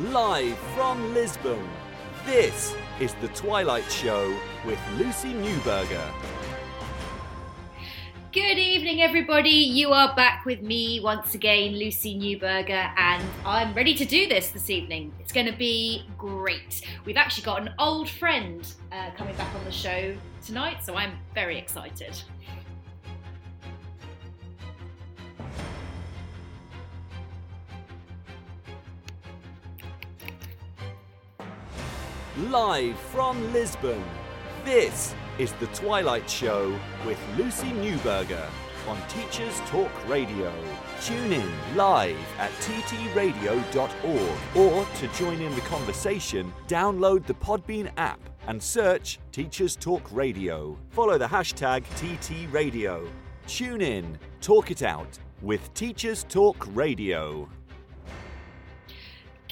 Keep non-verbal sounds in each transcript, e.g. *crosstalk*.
Live from Lisbon, this is The Twilight Show with Lucy Newberger. Good evening, everybody. You are back with me once again, Lucy Newberger, and I'm ready to do this this evening. It's going to be great. We've actually got an old friend uh, coming back on the show tonight, so I'm very excited. Live from Lisbon, this is The Twilight Show with Lucy Newberger on Teachers Talk Radio. Tune in live at ttradio.org or to join in the conversation, download the Podbean app and search Teachers Talk Radio. Follow the hashtag TTRadio. Tune in, talk it out with Teachers Talk Radio.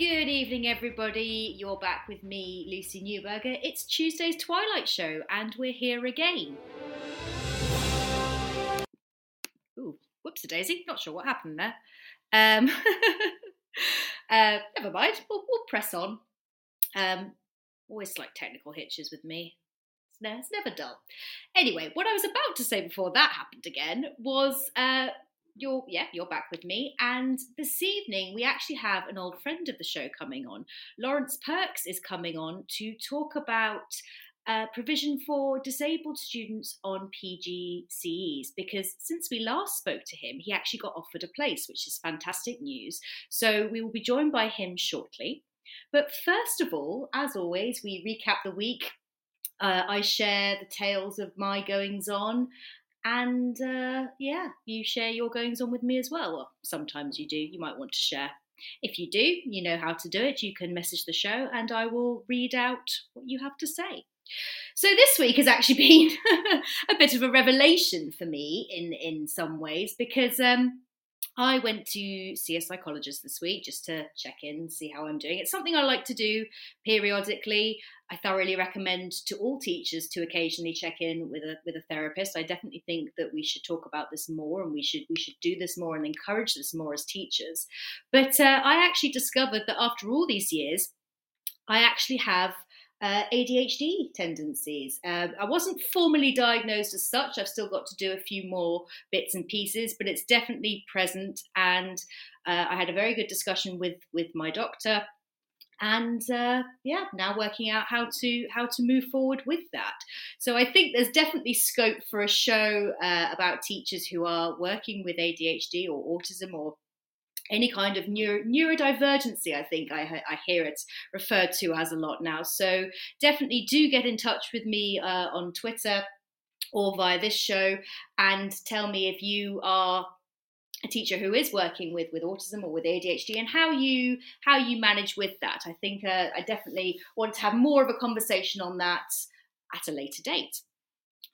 Good evening, everybody. You're back with me, Lucy Newberger. It's Tuesday's Twilight Show, and we're here again. Ooh, whoops a daisy. Not sure what happened there. Um, *laughs* uh, never mind. We'll, we'll press on. Um, always like technical hitches with me. It's, ne- it's never dull. Anyway, what I was about to say before that happened again was uh, you're yeah you're back with me and this evening we actually have an old friend of the show coming on lawrence perks is coming on to talk about uh, provision for disabled students on PGCEs because since we last spoke to him, he actually got offered a place, which is fantastic news. So we will be joined by him shortly. But first of all, as always, we recap the week. Uh, I share the tales of my goings on and uh, yeah, you share your goings on with me as well. Well, sometimes you do. You might want to share. If you do, you know how to do it. You can message the show and I will read out what you have to say. So this week has actually *laughs* been a bit of a revelation for me in in some ways because um, I went to see a psychologist this week just to check in, see how I'm doing. It's something I like to do periodically. I thoroughly recommend to all teachers to occasionally check in with a with a therapist. I definitely think that we should talk about this more, and we should we should do this more and encourage this more as teachers. But uh, I actually discovered that after all these years, I actually have uh, ADHD tendencies. Uh, I wasn't formally diagnosed as such. I've still got to do a few more bits and pieces, but it's definitely present. And uh, I had a very good discussion with with my doctor, and uh, yeah, now working out how to how to move forward with that. So I think there's definitely scope for a show uh, about teachers who are working with ADHD or autism or any kind of neuro, neurodivergency, I think I, I, hear it referred to as a lot now. So definitely do get in touch with me uh, on Twitter or via this show and tell me if you are a teacher who is working with with autism or with ADHD and how you how you manage with that. I think uh, I definitely want to have more of a conversation on that at a later date.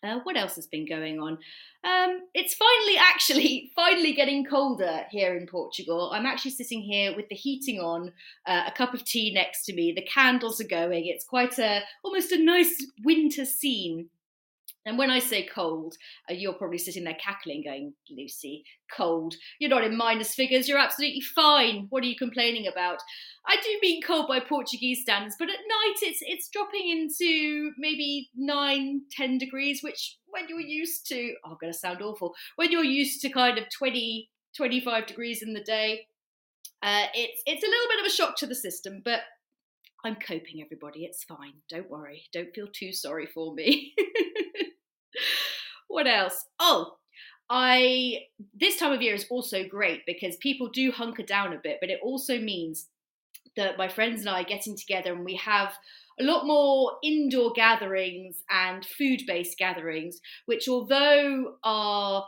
Uh, what else has been going on? Um, it's finally, *laughs* actually, finally getting colder here in Portugal. I'm actually sitting here with the heating on, uh, a cup of tea next to me. The candles are going. It's quite a almost a nice winter scene and when I say cold, uh, you're probably sitting there cackling, going, Lucy, cold. You're not in minus figures. You're absolutely fine. What are you complaining about? I do mean cold by Portuguese standards, but at night it's it's dropping into maybe nine, ten degrees, which when you're used to, oh, I'm going to sound awful, when you're used to kind of 20, 25 degrees in the day, uh, it's it's a little bit of a shock to the system, but I'm coping, everybody. It's fine. Don't worry. Don't feel too sorry for me. *laughs* what else? Oh, I this time of year is also great because people do hunker down a bit, but it also means that my friends and I are getting together and we have a lot more indoor gatherings and food-based gatherings, which although are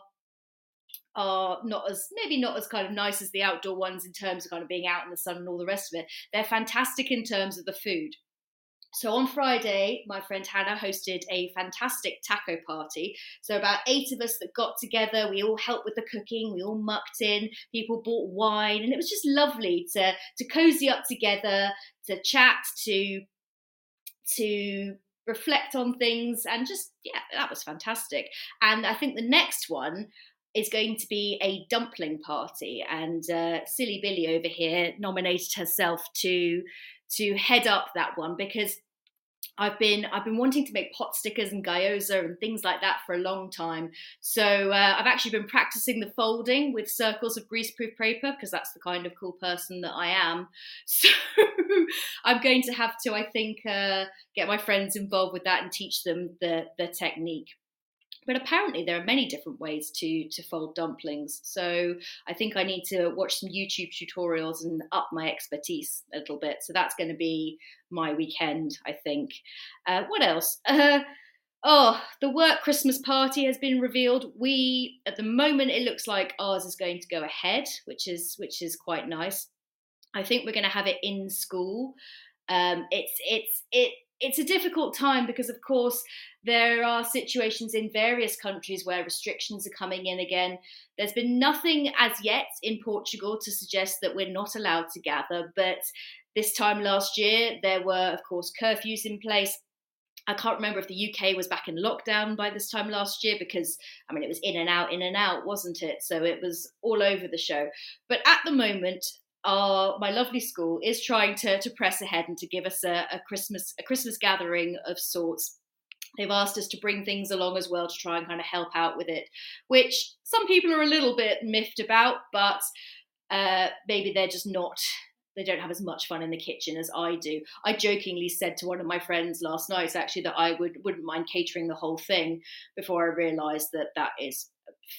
are not as maybe not as kind of nice as the outdoor ones in terms of kind of being out in the sun and all the rest of it. They're fantastic in terms of the food. So on Friday, my friend Hannah hosted a fantastic taco party. So about eight of us that got together, we all helped with the cooking, we all mucked in, people bought wine, and it was just lovely to to cozy up together, to chat, to to reflect on things, and just yeah, that was fantastic. And I think the next one is going to be a dumpling party, and uh, Silly Billy over here nominated herself to to head up that one because I've been I've been wanting to make pot stickers and gyoza and things like that for a long time. So uh, I've actually been practicing the folding with circles of greaseproof paper because that's the kind of cool person that I am. *laughs* So I'm going to have to, I think, uh, get my friends involved with that and teach them the the technique. But apparently, there are many different ways to to fold dumplings. So I think I need to watch some YouTube tutorials and up my expertise a little bit. So that's going to be my weekend, I think. Uh, what else? *laughs* Uh, oh, the work Christmas party has been revealed. We, at the moment, it looks like ours is going to go ahead, which is which is quite nice. I think we're going to have it in school. Um, it's it's it it's a difficult time because, of course, there are situations in various countries where restrictions are coming in again. There's been nothing as yet in Portugal to suggest that we're not allowed to gather, but this time last year, there were, of course, curfews in place. I can't remember if the UK was back in lockdown by this time last year because, I mean, it was in and out, in and out, wasn't it? So it was all over the show. But at the moment, our my lovely school is trying to to press ahead and to give us a, a Christmas a Christmas gathering of sorts. They've asked us to bring things along as well to try and kind of help out with it, which some people are a little bit miffed about, but uh, maybe they're just not they don't have as much fun in the kitchen as I do. I jokingly said to one of my friends last night actually that I would wouldn't mind catering the whole thing before I realised that that is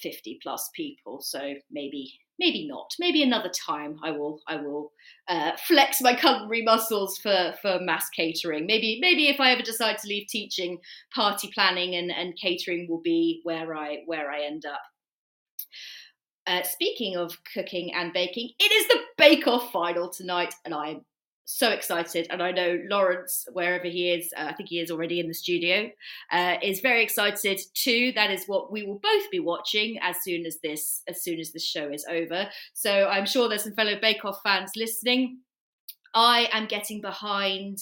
50 plus people. So maybe maybe not. Maybe another time I will I will uh, flex my culinary muscles for for mass catering. Maybe maybe if I ever decide to leave teaching, party planning and, and catering will be where I where I end up. Uh, speaking of cooking and baking, it is the Bake Off final tonight, and I'm so excited. And I know Lawrence, wherever he is, uh, I think he is already in the studio, uh, is very excited too. That is what we will both be watching as soon as this as soon as this show is over. So I'm sure there's some fellow Bake Off fans listening. I am getting behind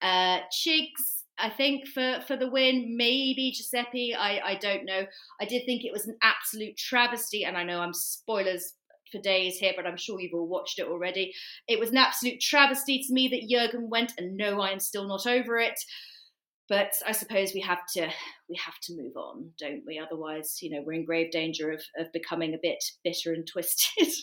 uh, Chigs. I think for for the win, maybe Giuseppe. I I don't know. I did think it was an absolute travesty, and I know I'm spoilers for days here, but I'm sure you've all watched it already. It was an absolute travesty to me that Jurgen went, and no, I am still not over it. But I suppose we have to we have to move on, don't we? Otherwise, you know, we're in grave danger of of becoming a bit bitter and twisted. *laughs*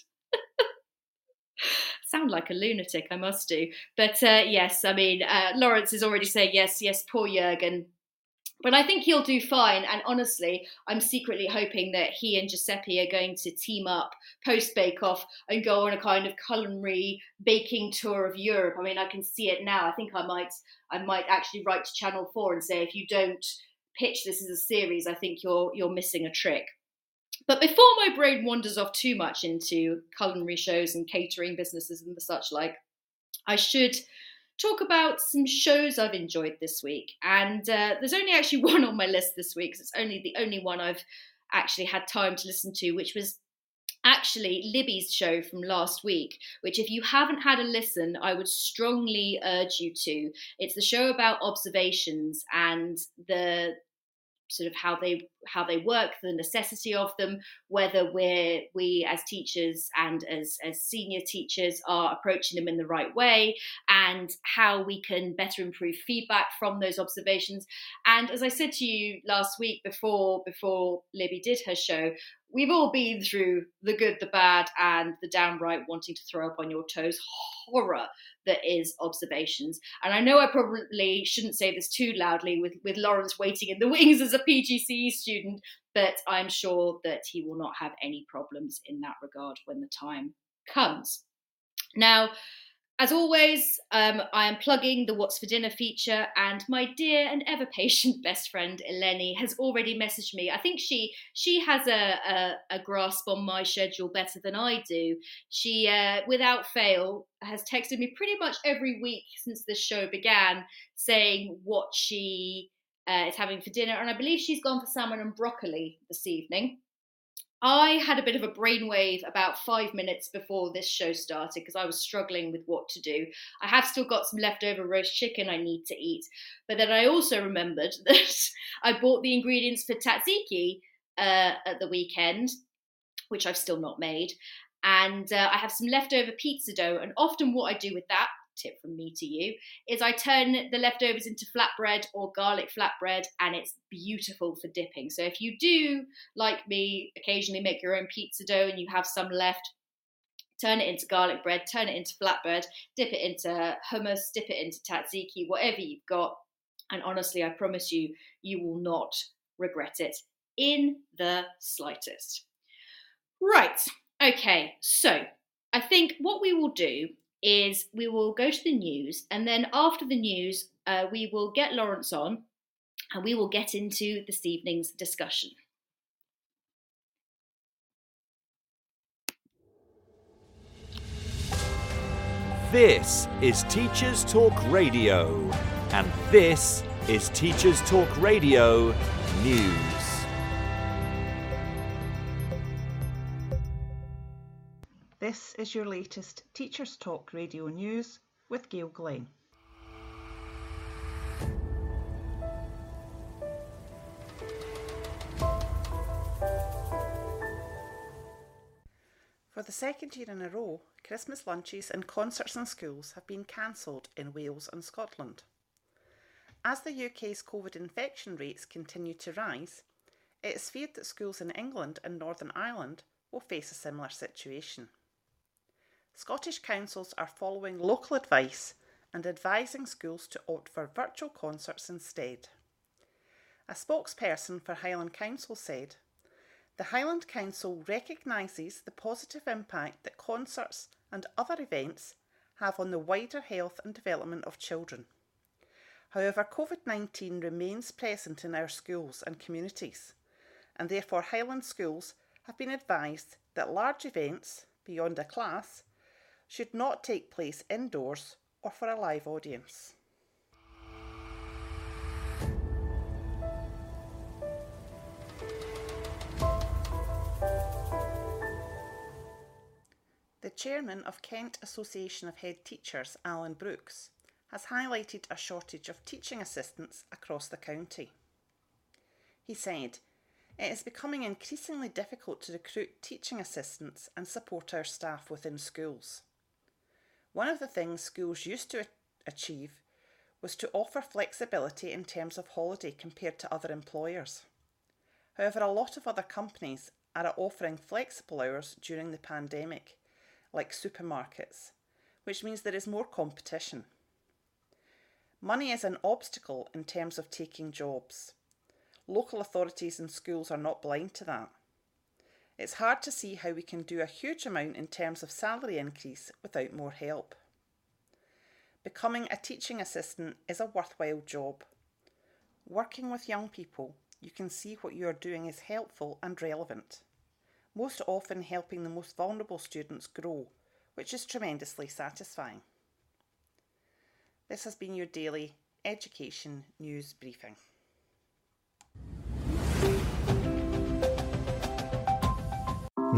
Sound like a lunatic, I must do. But uh, yes, I mean, uh, Lawrence is already saying yes, yes, poor Jurgen but I think he'll do fine. And honestly, I'm secretly hoping that he and Giuseppe are going to team up post Bake Off and go on a kind of culinary baking tour of Europe. I mean, I can see it now. I think I might, I might actually write to Channel Four and say, if you don't pitch this as a series, I think you're you're missing a trick. But before my brain wanders off too much into culinary shows and catering businesses and the such like, I should talk about some shows I've enjoyed this week. And uh, there's only actually *laughs* one on my list this week because it's only the only one I've actually had time to listen to, which was actually Libby's show from last week, which if you haven't had a listen, I would strongly urge you to. It's the show about observations and the sort of how they how they work, the necessity of them, whether we're we as teachers and as as senior teachers are approaching them in the right way, and how we can better improve feedback from those observations. And as I said to you last week before before Libby did her show, we've all been through the good, the bad, and the downright wanting to throw up on your toes horror that is observations. And I know I probably shouldn't say this too loudly with, with Lawrence waiting in the *laughs* wings as a PGCE student, but I'm sure that he will not have any problems in that regard when the time comes. Now, as always, um, I am plugging the What's for Dinner feature, and my dear and ever patient *laughs* best friend Eleni has already messaged me. I think she she has a, a, a grasp on my schedule better than I do. She, uh, without fail, has texted me pretty much every week since this show began, saying what she uh, is having for dinner, and I believe she's gone for salmon and broccoli this evening. I had a bit of a brainwave about five minutes before this show started because I was struggling with what to do. I have still got some leftover roast chicken I need to eat, but then I also remembered *laughs* that I bought the ingredients for tzatziki uh, at the weekend. which I've still not made. And uh, I have some leftover pizza dough. And often, what I do with that, tip from me to you, is I turn the leftovers into flatbread or garlic flatbread, and it's beautiful for dipping. So, if you do, like me, occasionally make your own pizza dough and you have some left, turn it into garlic bread, turn it into flatbread, dip it into hummus, dip it into tzatziki, whatever you've got. And honestly, I promise you, you will not regret it in the slightest. Right, okay, so I think what we will do is we will go to the news, and then after the news, uh, we will get Lawrence on and we will get into this evening's discussion. This is Teachers Talk Radio, and this is Teachers Talk Radio News. This is your latest Teachers Talk Radio News with Gail Glenn. For the second year in a row, Christmas lunches and concerts in schools have been cancelled in Wales and Scotland. As the UK's COVID infection rates continue to rise, it is feared that schools in England and Northern Ireland will face a similar situation. Scottish councils are following local advice and advising schools to opt for virtual concerts instead. A spokesperson for Highland Council said, The Highland Council recognises the positive impact that concerts and other events have on the wider health and development of children. However, COVID 19 remains present in our schools and communities, and therefore Highland schools have been advised that large events, beyond a class, should not take place indoors or for a live audience. The chairman of Kent Association of Head Teachers, Alan Brooks, has highlighted a shortage of teaching assistants across the county. He said, It is becoming increasingly difficult to recruit teaching assistants and support our staff within schools. One of the things schools used to achieve was to offer flexibility in terms of holiday compared to other employers. However, a lot of other companies are offering flexible hours during the pandemic, like supermarkets, which means there is more competition. Money is an obstacle in terms of taking jobs. Local authorities and schools are not blind to that. It's hard to see how we can do a huge amount in terms of salary increase without more help. Becoming a teaching assistant is a worthwhile job. Working with young people, you can see what you are doing is helpful and relevant, most often helping the most vulnerable students grow, which is tremendously satisfying. This has been your daily education news briefing.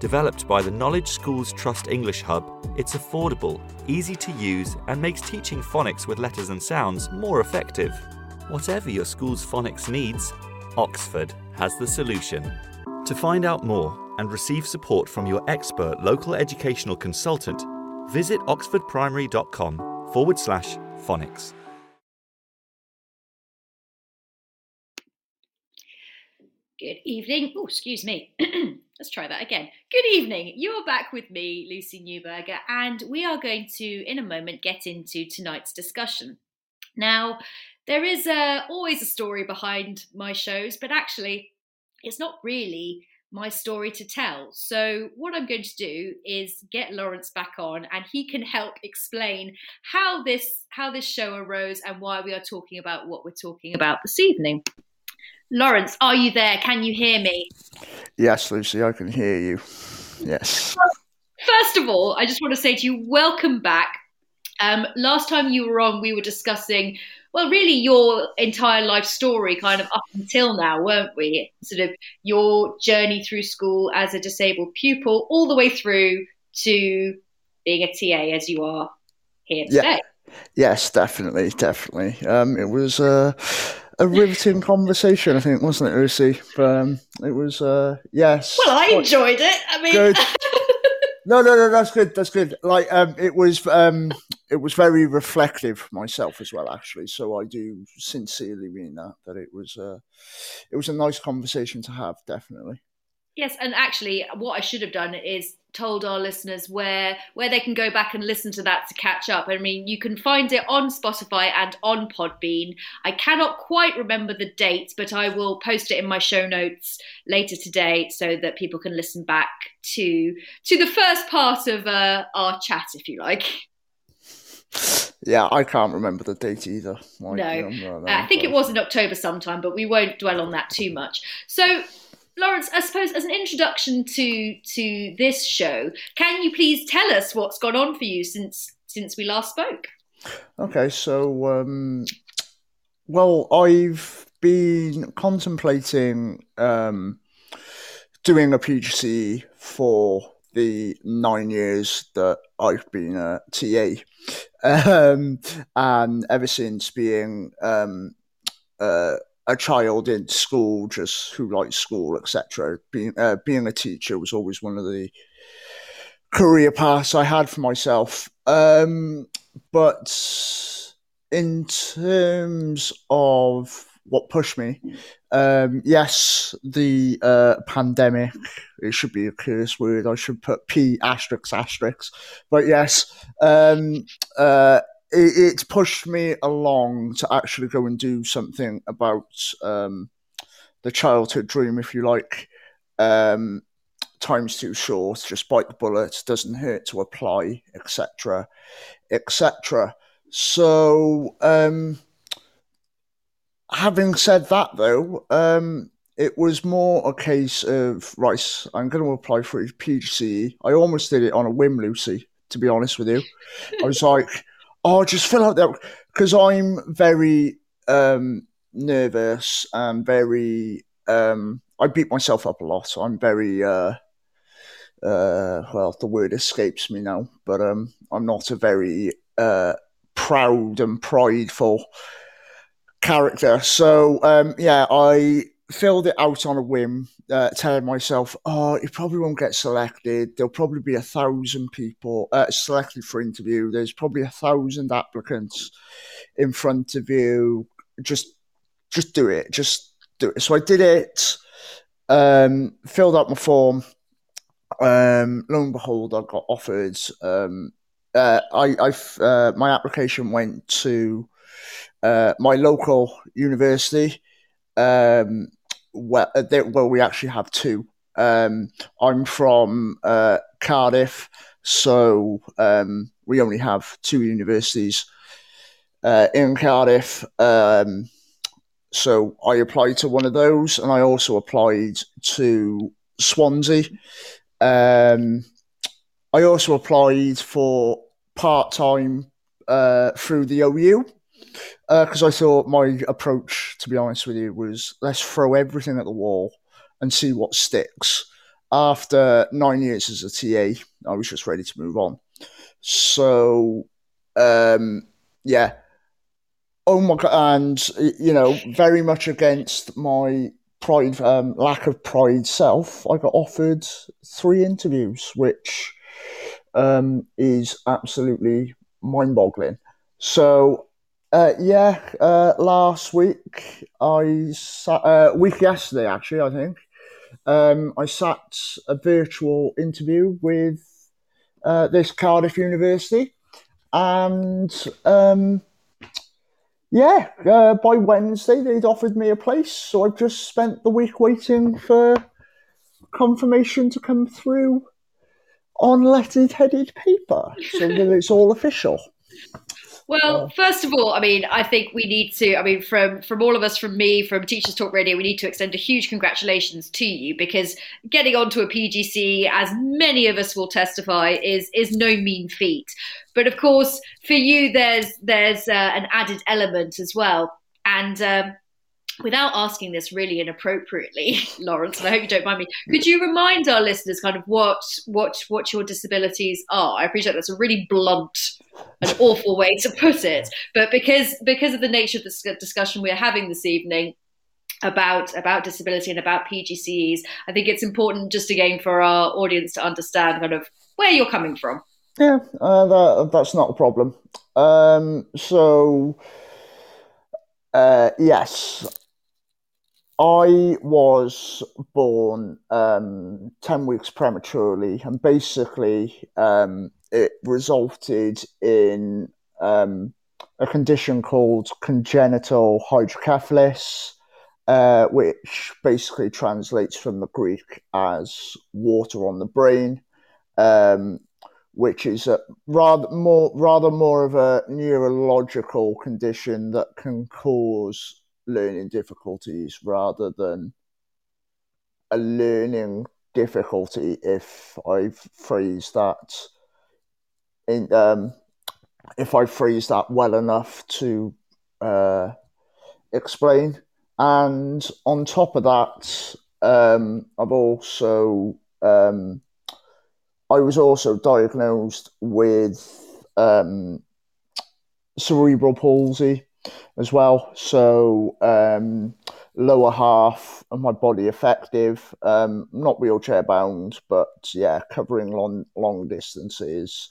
Developed by the Knowledge Schools Trust English Hub, it's affordable, easy to use, and makes teaching phonics with letters and sounds more effective. Whatever your school's phonics needs, Oxford has the solution. To find out more and receive support from your expert local educational consultant, visit oxfordprimary.com forward slash phonics. Good evening. Oh, excuse me. *clears throat* Let's try that again. Good evening. You're back with me, Lucy Newberger, and we are going to, in a moment, get into tonight's discussion. Now, there is uh, always a story behind my shows, but actually, it's not really my story to tell. So, what I'm going to do is get Lawrence back on, and he can help explain how this how this show arose and why we are talking about what we're talking about this evening. Lawrence, are you there? Can you hear me? Yes, Lucy, I can hear you. Yes. First of all, I just want to say to you, welcome back. Um, last time you were on, we were discussing well, really your entire life story kind of up until now, weren't we? Sort of your journey through school as a disabled pupil, all the way through to being a TA as you are here today. Yeah. Yes, definitely, definitely. Um, it was uh, a riveting conversation, I think, wasn't it, Lucy? Um, it was, uh, yes. Well, I enjoyed it. I mean, Good. *laughs* No, no, no, that's good. That's good. Like, um, it was, um, it was very reflective myself as well, actually. So I do sincerely mean that. That it was, uh, it was a nice conversation to have, definitely. Yes, and actually, what I should have done is told our listeners where where they can go back and listen to that to catch up. I mean, you can find it on Spotify and on Podbean. I cannot quite remember the date, but I will post it in my show notes later today so that people can listen back to to the first part of uh, our chat, if you like. Yeah, I can't remember the date either. Like, no, uh, I think it was in October sometime, but we won't dwell on that too much. So Lawrence, I suppose as an introduction to to this show, can you please tell us what's gone on for you since since we last spoke? Okay, so um, well, I've been contemplating um, doing a PGC for the nine years that I've been a TA, *laughs* um, and ever since being um, uh, a child in school, just who likes school, etc. Being uh, being a teacher was always one of the career paths I had for myself. Um, but in terms of what pushed me, um, yes, the uh, pandemic. It should be a curse word. I should put P asterisk asterisk. But yes, um, uh, it, pushed me along to actually go and do something about um, the childhood dream, if you like. Um, time's too short, just bite the bullet, doesn't hurt to apply, etc., etc. So, um, having said that, though, um, it was more a case of right. I'm going to apply for a PGCE. I almost did it on a whim, Lucy. To be honest with you, I was like, oh, just fill out that because I'm very um, nervous and very. Um, I beat myself up a lot. I'm very. Uh, uh, well, the word escapes me now, but um, I'm not a very uh, proud and prideful character. So um, yeah, I filled it out on a whim, uh, telling myself, "Oh, it probably won't get selected. There'll probably be a thousand people uh, selected for interview. There's probably a thousand applicants in front of you. Just, just do it. Just do it." So I did it. Um, filled out my form. Um, lo and behold, I got offered. Um, uh, I, I, uh, my application went to uh, my local university. Um, well, uh, well, we actually have two. Um, I'm from uh, Cardiff, so um, we only have two universities uh, in Cardiff. Um, so I applied to one of those, and I also applied to Swansea. Um, I also applied for part time uh, through the OU because uh, I thought my approach, to be honest with you, was let's throw everything at the wall and see what sticks. After nine years as a TA, I was just ready to move on. So, um, yeah. Oh my god! And you know, very much against my pride, um, lack of pride self, I got offered three interviews, which um, is absolutely mind-boggling. So uh, yeah, uh, last week I sat, uh, week yesterday actually I think um, I sat a virtual interview with uh, this Cardiff University, and um, yeah, uh, by Wednesday they'd offered me a place, so I've just spent the week waiting for confirmation to come through on lettered headed paper, so that it's all official. Well, first of all, I mean, I think we need to. I mean, from from all of us, from me, from Teachers Talk Radio, we need to extend a huge congratulations to you because getting onto a PGC, as many of us will testify, is is no mean feat. But of course, for you, there's there's uh, an added element as well, and. Um, without asking this really inappropriately, *laughs* Lawrence, and I hope you don't mind me, could you remind our listeners kind of what what what your disabilities are? I appreciate that's a really blunt an *laughs* awful way to put it. But because because of the nature of the discussion we're having this evening about about disability and about PGCEs, I think it's important just again for our audience to understand kind of where you're coming from. Yeah, uh, that, that's not a problem. Um, so, uh, yes, I was born um, 10 weeks prematurely, and basically, um, it resulted in um, a condition called congenital hydrocephalus, uh, which basically translates from the Greek as water on the brain, um, which is a rather more rather more of a neurological condition that can cause learning difficulties rather than a learning difficulty. If I've phrased that in, um, if I phrase that well enough to uh, explain. And on top of that, um, I've also um, I was also diagnosed with um, cerebral palsy as well. So um, lower half of my body effective, um, not wheelchair bound, but yeah, covering long long distances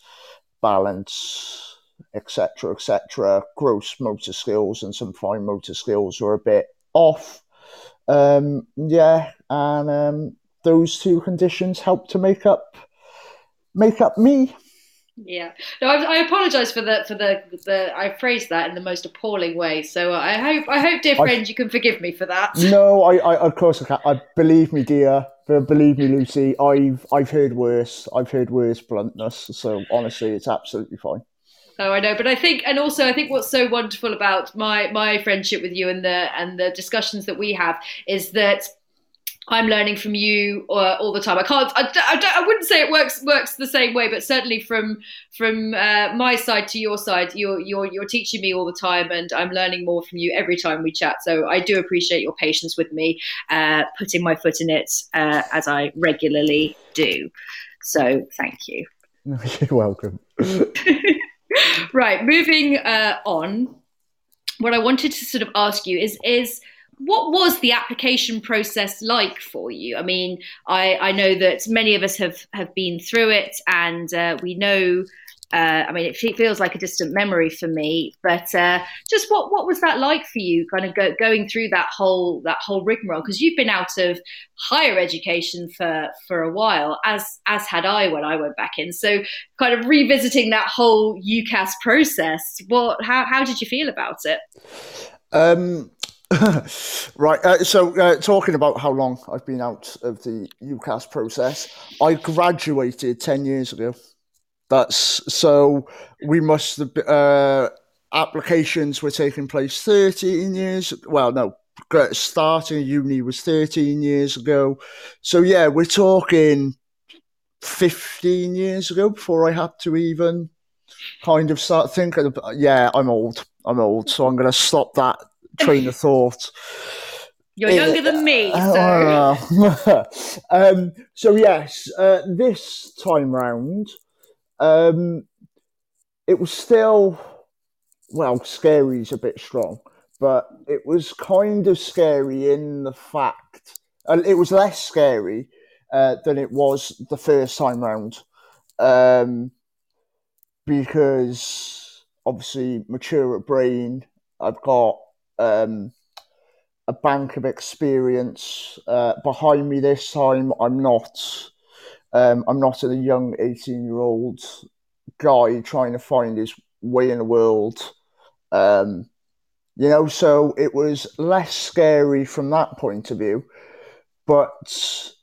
balance, etc., etc. Gross motor skills and some fine motor skills were a bit off. Um, yeah, and um, those two conditions help to make up make up me. Yeah, no, I, I apologise for the for the the I phrased that in the most appalling way. So uh, I hope I hope, dear friend, I, you can forgive me for that. *laughs* No, I, I of course I can. I believe me, dear. Believe me, Lucy. I've I've heard worse. I've heard worse bluntness. So honestly, it's absolutely fine. Oh, I know, but I think, and also, I think what's so wonderful about my my friendship with you and the and the discussions that we have is that I'm learning from you uh, all the time. I can't. I, I, I, wouldn't say it works works the same way, but certainly from from uh, my side to your side, you're you're you're teaching me all the time, and I'm learning more from you every time we chat. So I do appreciate your patience with me, uh, putting my foot in it uh, as I regularly do. So thank you. *laughs* You're welcome. *laughs* right, moving uh, on. What I wanted to sort of ask you is is what was the application process like for you? I mean, I, I know that many of us have, have been through it, and uh, we know. Uh, I mean, it feels like a distant memory for me, but uh, just what what was that like for you? Kind of go, going through that whole that whole rigmarole because you've been out of higher education for for a while, as as had I when I went back in. So, kind of revisiting that whole UCAS process. What how how did you feel about it? Um, *laughs* right. Uh, so, uh, talking about how long I've been out of the UCAS process, I graduated 10 years ago. That's so we must have, uh, applications were taking place 13 years. Well, no, starting uni was 13 years ago. So, yeah, we're talking 15 years ago before I had to even kind of start thinking yeah, I'm old. I'm old. So I'm going to stop that train of thought. You're younger than me, so. Uh, *laughs* um, so yes, uh, this time round, um, it was still well, scary is a bit strong, but it was kind of scary in the fact uh, it was less scary uh, than it was the first time round, um, because obviously mature at brain, I've got um, a bank of experience uh, behind me this time. I'm not. Um, I'm not a young 18 year old guy trying to find his way in the world. Um, you know, so it was less scary from that point of view, but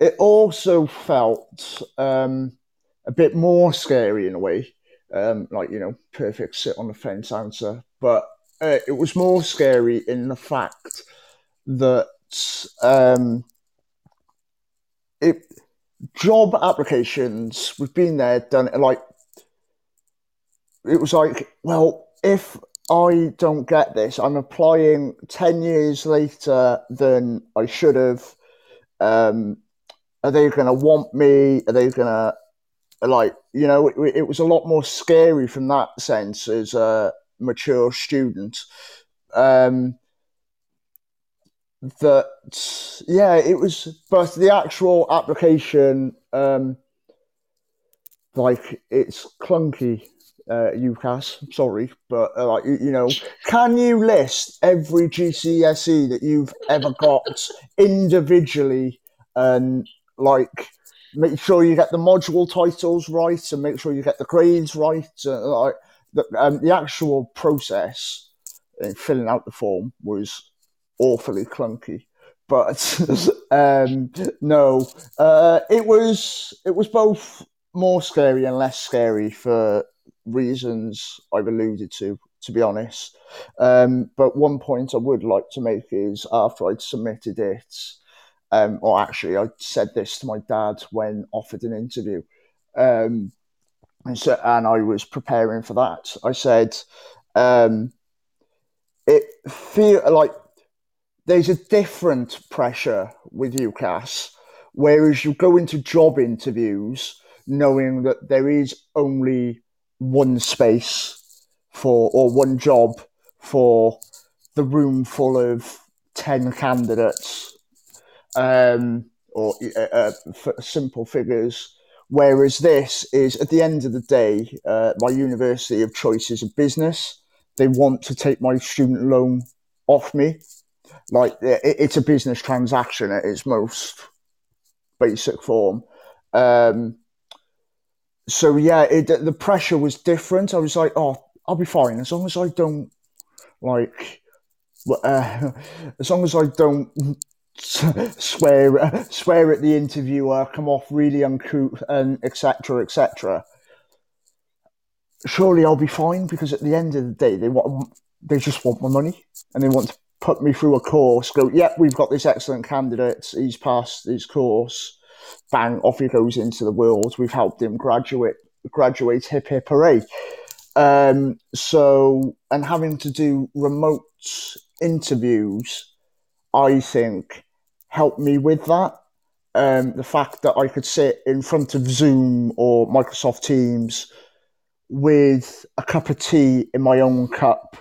it also felt um, a bit more scary in a way um, like you know, perfect sit on the fence answer. But uh, it was more scary in the fact that um, it job applications. We've been there, done it. Like it was like, well, if I don't get this, I'm applying ten years later than I should have. Um, are they going to want me? Are they going to like you know? It, it, was a lot more scary from that sense as mature student. Um, that yeah, it was, but the actual application, um, like it's clunky. Uh, UCAS, sorry, but uh, like you, you know, can you list every GCSE that you've ever got individually and like make sure you get the module titles right and make sure you get the grades right. Uh, like the, um, the actual process in filling out the form was awfully clunky. But *laughs* um, no, uh, it was it was both more scary and less scary for reasons I've alluded to. To be honest, um, but one point I would like to make is after I'd submitted it, um, or actually I said this to my dad when offered an interview, um, and so and I was preparing for that. I said, um, it feel like there's a different pressure with UCAS, whereas you go into job interviews knowing that there is only one space for or one job for the room full of 10 candidates um, or uh, uh, simple figures whereas this is at the end of the day uh, my university of choice is a business they want to take my student loan off me like it, it's a business transaction at its most basic form. Um, so yeah, it, the pressure was different. I was like, oh, I'll be fine as long as I don't like, uh, *laughs* as long as I don't *laughs* swear swear at the interviewer, come off really uncouth, and etc. etc. Surely I'll be fine because at the end of the day, they want they just want my money and they want to put me through a course, go, yep, we've got this excellent candidate. He's passed his course. Bang, off he goes into the world. We've helped him graduate, graduate hip hip hooray. Um, so, and having to do remote interviews, I think helped me with that. Um, the fact that I could sit in front of Zoom or Microsoft Teams with a cup of tea in my own cup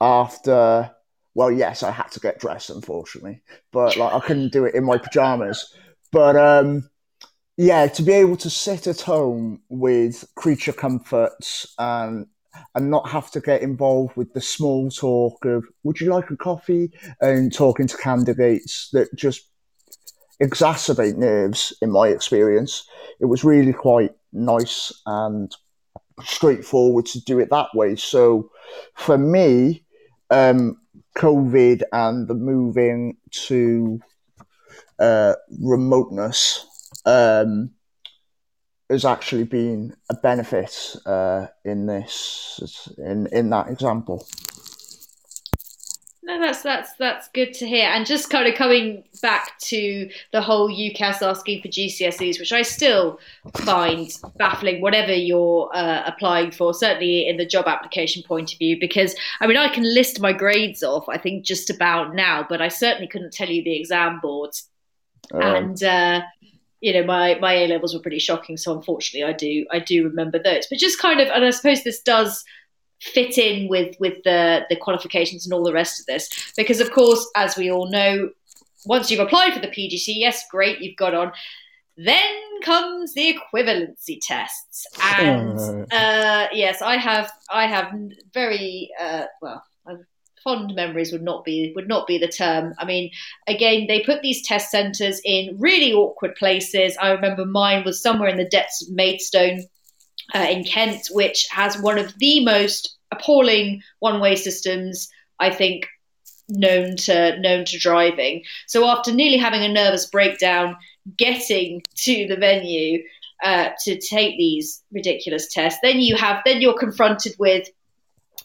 after well, yes, I had to get dressed, unfortunately, but like I couldn't do it in my pajamas. But um, yeah, to be able to sit at home with creature comforts and and not have to get involved with the small talk of "Would you like a coffee?" and talking to candidates that just exacerbate nerves. In my experience, it was really quite nice and straightforward to do it that way. So for me, um, COVID and the moving to uh, remoteness um, has actually been a benefit uh, in this in in that example. No, that's that's that's good to hear. And just kind of coming back to the whole UCAS asking for GCSEs, which I still find baffling. Whatever you're uh, applying for, certainly in the job application point of view, because I mean I can list my grades off. I think just about now, but I certainly couldn't tell you the exam boards. Um, and uh, you know my my A levels were pretty shocking, so unfortunately I do I do remember those. But just kind of, and I suppose this does fit in with with the the qualifications and all the rest of this. Because of course as we all know once you've applied for the PGC yes great you've got on. Then comes the equivalency tests. And uh, yes I have I have very uh, well fond memories would not be would not be the term. I mean, again, they put these test centres in really awkward places. I remember mine was somewhere in the depths of Maidstone, uh, in Kent, which has one of the most appalling one-way systems. I think known to known to driving. So after nearly having a nervous breakdown getting to the venue, uh, to take these ridiculous tests. Then you have then you're confronted with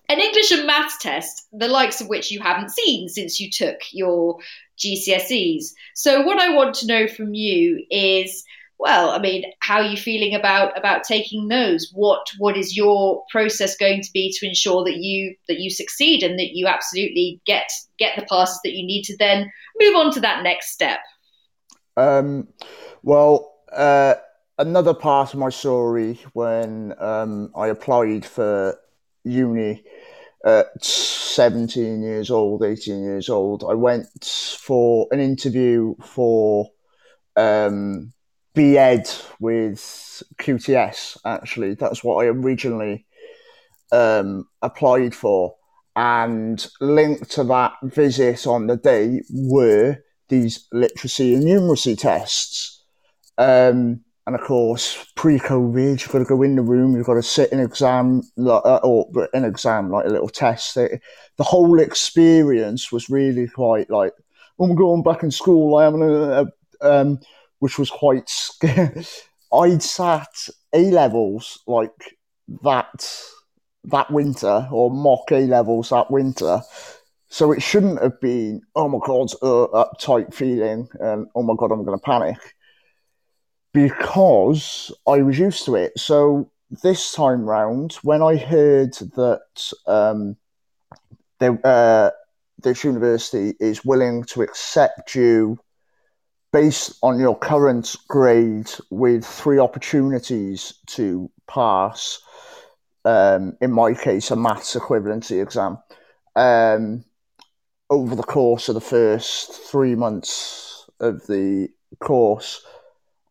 an English and maths test, the likes of which you haven't seen since you took your GCSEs. So what I want to know from you is well, I mean, how are you feeling about about taking those? What what is your process going to be to ensure that you that you succeed and that you absolutely get get the passes that you need to then move on to that next step? Um, well, uh, another part of my story when um, I applied for uni at 17 years old, 18 years old, I went for an interview for um, BEd with QTS, actually. That's what I originally um, applied for. And linked to that visit on the day were these literacy and numeracy tests. Um, and of course, pre-COVID, you've got to go in the room, you've got to sit an exam, uh, or an exam, like a little test. the whole experience was really quite like, oh my god, I'm going back in school. I am, a, um, which was quite. Scary. *laughs* I'd sat A levels like that that winter, or mock A levels that winter. So it shouldn't have been, oh my god, uh, uptight feeling, and oh my god, I'm going to panic because I was used to it. So this time round, when I heard that um, uh, this university is willing to accept you based on your current grade with three opportunities to pass, um, in my case, a maths equivalency exam, um, over the course of the first three months of the course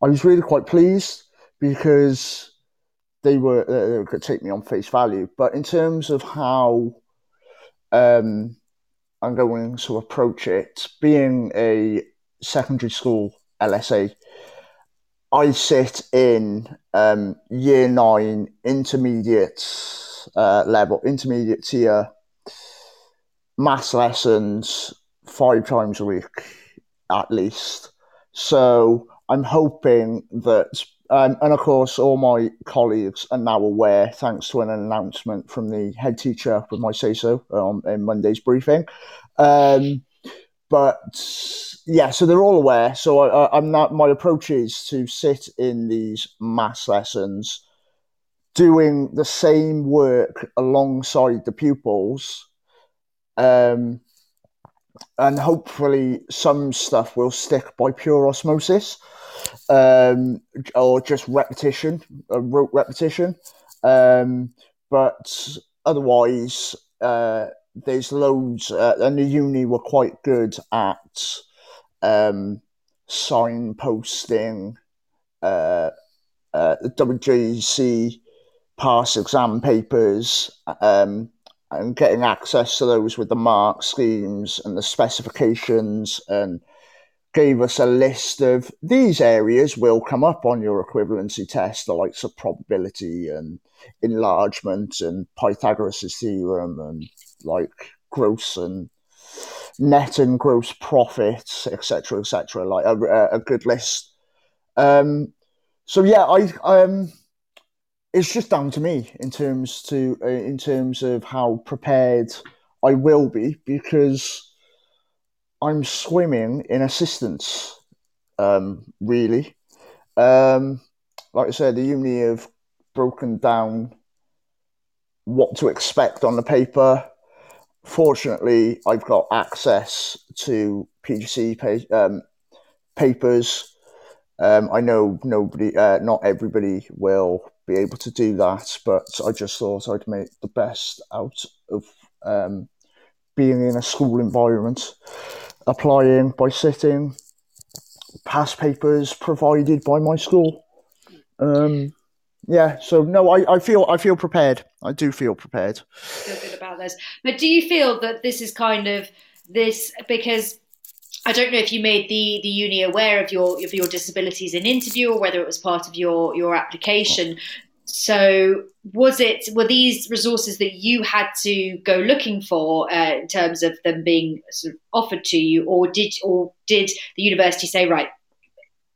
I was really quite pleased because they were they could take me on face value. But in terms of how um, I'm going to approach it, being a secondary school LSA, I sit in um, year nine intermediate uh, level, intermediate tier maths lessons five times a week at least. So I'm hoping that, um, and of course, all my colleagues are now aware, thanks to an announcement from the head teacher with my say so um, in Monday's briefing. Um, but yeah, so they're all aware. So I, am not. My approach is to sit in these maths lessons, doing the same work alongside the pupils, um, and hopefully some stuff will stick by pure osmosis um, or just repetition, uh, rote repetition. Um, but otherwise, uh, there's loads, uh, and the uni were quite good at um, signposting uh, uh, the WJEC pass exam papers um, and getting access to those with the mark schemes and the specifications and gave us a list of these areas will come up on your equivalency test, the likes of probability and enlargement and Pythagoras' theorem and like gross and net and gross profits, etc., etc. Like a, a, good list. Um, so yeah, I um, it's just down to me in terms to uh, in terms of how prepared I will be because I'm swimming in assistance, um, really. Um, like I said, the uni have broken down what to expect on the paper. Fortunately, I've got access to PGC um, papers. Um, I know nobody, uh, not everybody will be able to do that, but I just thought I'd make the best out of um, being in a school environment applying by sitting, past papers provided by my school. Um, yeah, so no, I, I feel I feel prepared. I do feel prepared. Feel good about this. But do you feel that this is kind of this because I don't know if you made the the uni aware of your of your disabilities in interview or whether it was part of your your application. So, was it were these resources that you had to go looking for uh, in terms of them being sort of offered to you, or did or did the university say right?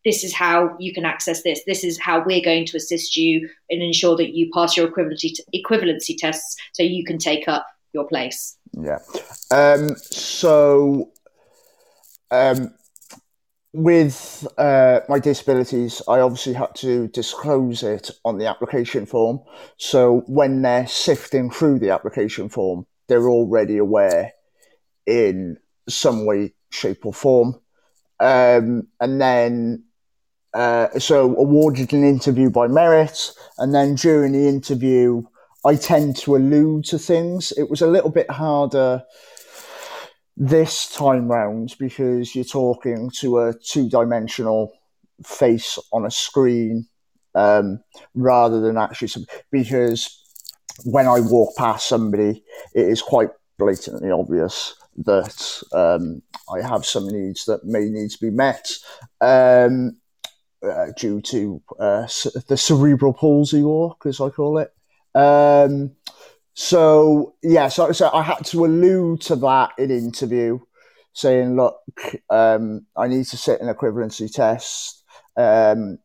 this is how you can access this. This is how we're going to assist you and ensure that you pass your equivalency equivalency tests so you can take up your place. Yeah. Um, so, um, with uh, my disabilities, I obviously had to disclose it on the application form. So when they're sifting through the application form, they're already aware in some way, shape, or form. Um, and then, uh, so awarded an interview by merit, and then during the interview, I tend to allude to things. It was a little bit harder this time round because you're talking to a two dimensional face on a screen um, rather than actually some, because when I walk past somebody, it is quite blatantly obvious that um, I have some needs that may need to be met um, uh, due to uh, the cerebral palsy walk, as I call it. So yeah, so, so I had to allude to that in interview, saying, "Look, um, I need to sit an equivalency test. Um,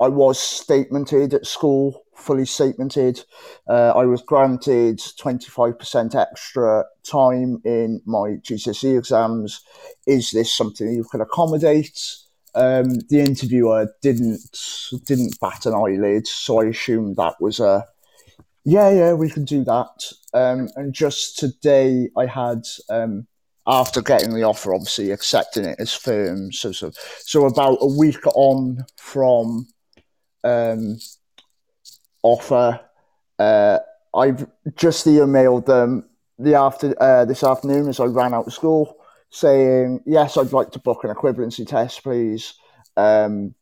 I was statemented at school, fully statemented. Uh, I was granted twenty five percent extra time in my GCSE exams. Is this something you can accommodate?" Um, the interviewer didn't didn't bat an eyelid, so I assumed that was a yeah, yeah, we can do that. Um, and just today, I had um, after getting the offer, obviously accepting it as firm. So, so, so about a week on from um, offer, uh, I've just emailed them the after uh, this afternoon as I ran out of school, saying yes, I'd like to book an equivalency test, please. Um,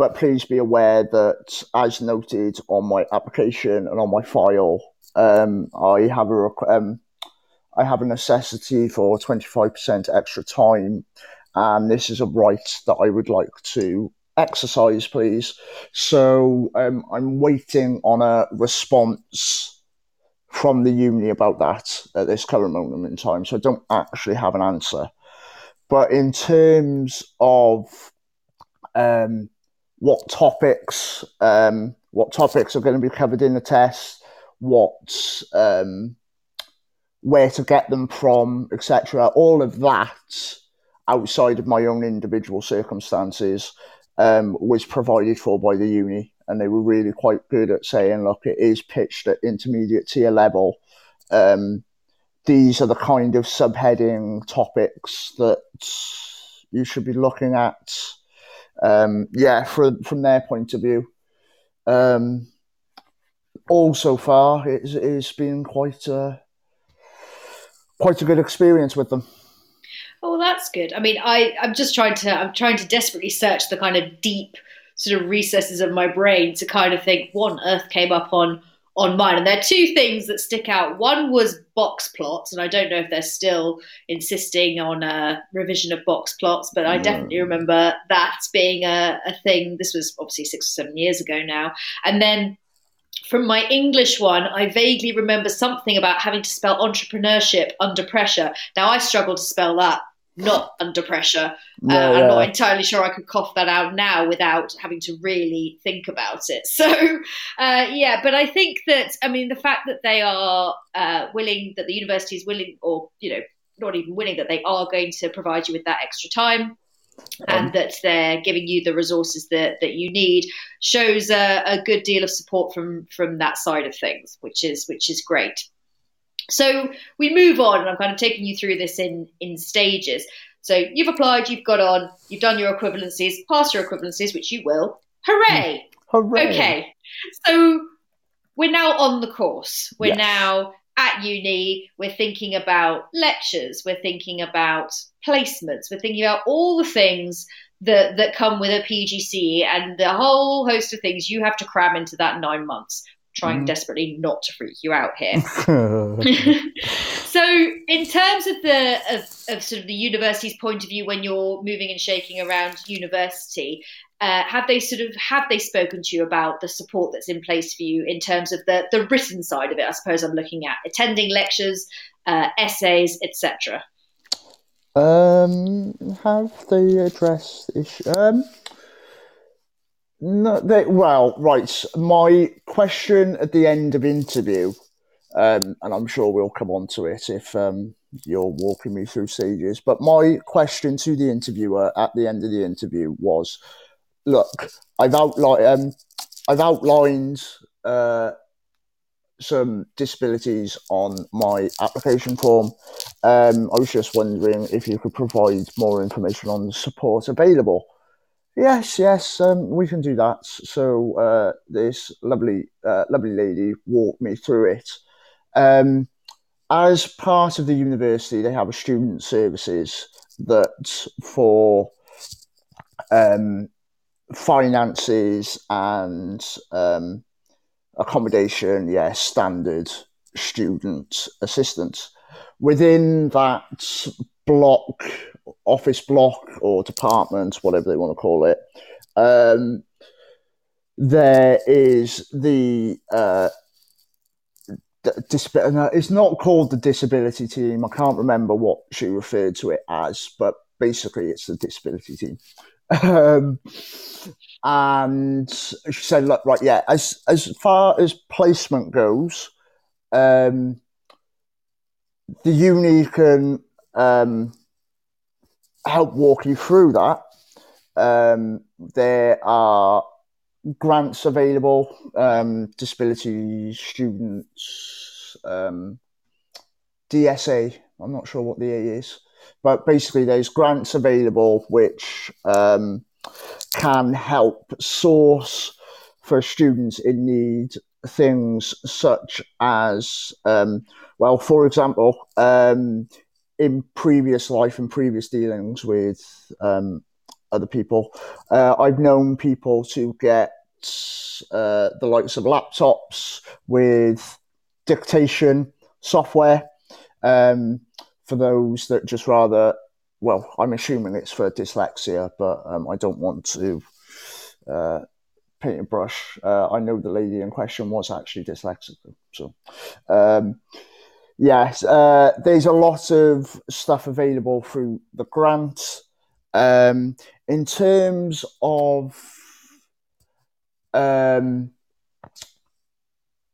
but please be aware that, as noted on my application and on my file, um, I have a um, I have a necessity for twenty five percent extra time, and this is a right that I would like to exercise, please. So um, I'm waiting on a response from the uni about that at this current moment in time. So I don't actually have an answer. But in terms of um, what topics um, what topics are going to be covered in the test, what um, where to get them from, etc. All of that outside of my own individual circumstances um, was provided for by the uni, and they were really quite good at saying, "Look, it is pitched at intermediate tier level." Um, these are the kind of subheading topics that you should be looking at um, yeah, from from their point of view, um, all so far it's, it's been quite a quite a good experience with them. Oh, that's good. I mean, I I'm just trying to I'm trying to desperately search the kind of deep sort of recesses of my brain to kind of think what on earth came up on on mine. And there are two things that stick out. One was box plots, and I don't know if they're still insisting on a revision of box plots, but I mm. definitely remember that being a, a thing. This was obviously six or seven years ago now. And then from my English one, I vaguely remember something about having to spell entrepreneurship under pressure. Now, I struggle to spell that not under pressure. No, uh, I'm not entirely sure I could cough that out now without having to really think about it. *laughs* So, uh, yeah, but I think that, I mean, the fact that they are uh, willing, that the university is willing, or, you know, not even willing, that they are going to provide you with that extra time. and um, that they're giving you the resources that, that you need shows a, a good deal of support from from that side of things, which is which is great. So we move on, and I'm kind of taking you through this in in stages. So you've applied, you've got on, you've done your equivalencies, passed your equivalencies, which you will. Hooray! Mm. Hooray! Okay, so we're now on the course. We're yes. now at uni. We're thinking about lectures. We're thinking about placements. We're thinking about all the things that that come with a PGC and the whole host of things you have to cram into that nine months trying mm. desperately not to freak you out here. *laughs* *laughs* so, in terms of the of, of, sort of the university's point of view when you're moving and shaking around university, uh, have they sort of have they spoken to you about the support that's in place for you in terms of the the written side of it? I suppose I'm looking at attending lectures, uh, essays, etc. Um, have they addressed issue? Um, No, they, well, right. My question at the end of interview, um, and I'm sure we'll come on to it if um, you're walking me through stages. But my question to the interviewer at the end of the interview was, "Look, I've outlined, um, I've outlined uh, some disabilities on my application form. Um, I was just wondering if you could provide more information on the support available." Yes, yes, um, we can do that. So uh, this lovely, uh, lovely lady walked me through it. Um, as part of the university, they have a student services that for um, finances and um, accommodation, yeah, standard student assistance. Within that block office block or department, whatever they want to call it, um, there is the uh, dis- it's not called the disability team. I can't remember what she referred to it as, but basically it's the disability team. um, and she said, "Look, right, yeah. As as far as placement goes, um, the uni can um, help walk you through that. Um, there are grants available, um, disability students, um, DSA. I'm not sure what the A is, but basically, there's grants available which um, can help source for students in need things such as, um, well, for example, um, in previous life and previous dealings with um, other people, uh, I've known people to get uh, the likes of laptops with dictation software um, for those that just rather. Well, I'm assuming it's for dyslexia, but um, I don't want to uh, paint a brush. Uh, I know the lady in question was actually dyslexic, so um, Yes, uh, there's a lot of stuff available through the grant. Um, in terms of um,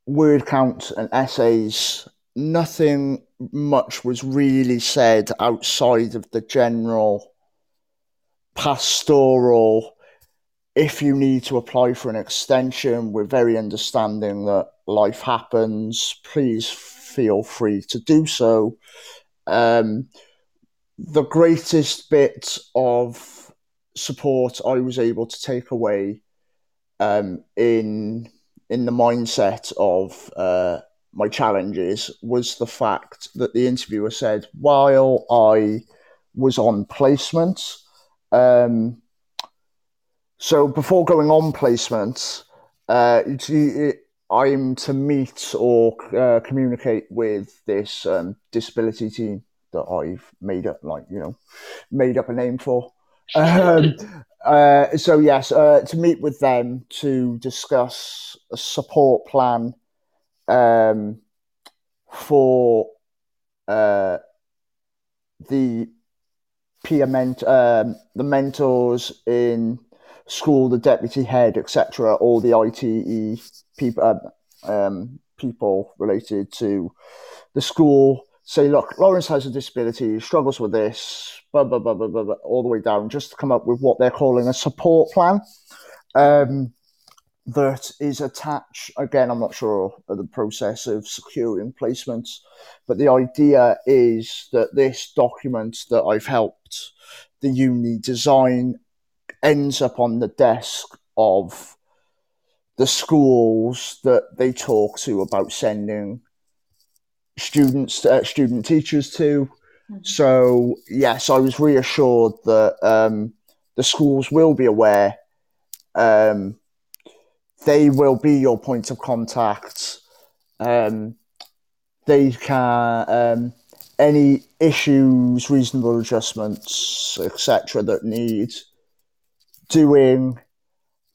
word count and essays, nothing much was really said outside of the general pastoral. If you need to apply for an extension, we're very understanding that life happens. Please feel free to do so. Um, the greatest bit of support I was able to take away um, in in the mindset of uh, my challenges was the fact that the interviewer said while I was on placement. Um, so before going on placement, uh, it, I'm to meet or uh, communicate with this um, disability team that I've made up, like you know, made up a name for. *laughs* Um, uh, so yes, uh, to meet with them to discuss a support plan um, for uh, the peer ment- um, the mentors in school, the deputy head, etc., all the ITE people, uh, um, people related to the school say, look, Lawrence has a disability, struggles with this, blah, blah, blah, blah, blah, blah all the way down, just to come up with what they're calling a support plan um, that is attached. Again, I'm not sure of the process of securing placements, but the idea is that this document that I've helped the uni design ends up on the desk of the schools that they talk to about sending students, uh, student teachers to. Mm-hmm. So yes, I was reassured that um, the schools will be aware. Um, they will be your point of contact. Um, they can um, any issues, reasonable adjustments, etc., that need doing,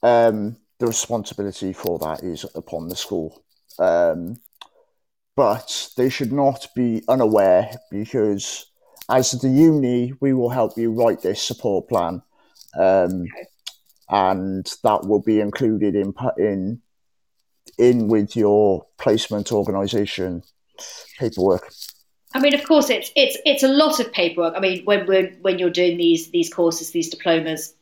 um, the responsibility for that is upon the school. Um, but they should not be unaware because as the uni, we will help you write this support plan. Um, and that will be included in in in with your placement organisation paperwork. I mean, of course, it's it's it's a lot of paperwork. I mean, when when when you're doing these these courses, these diplomas,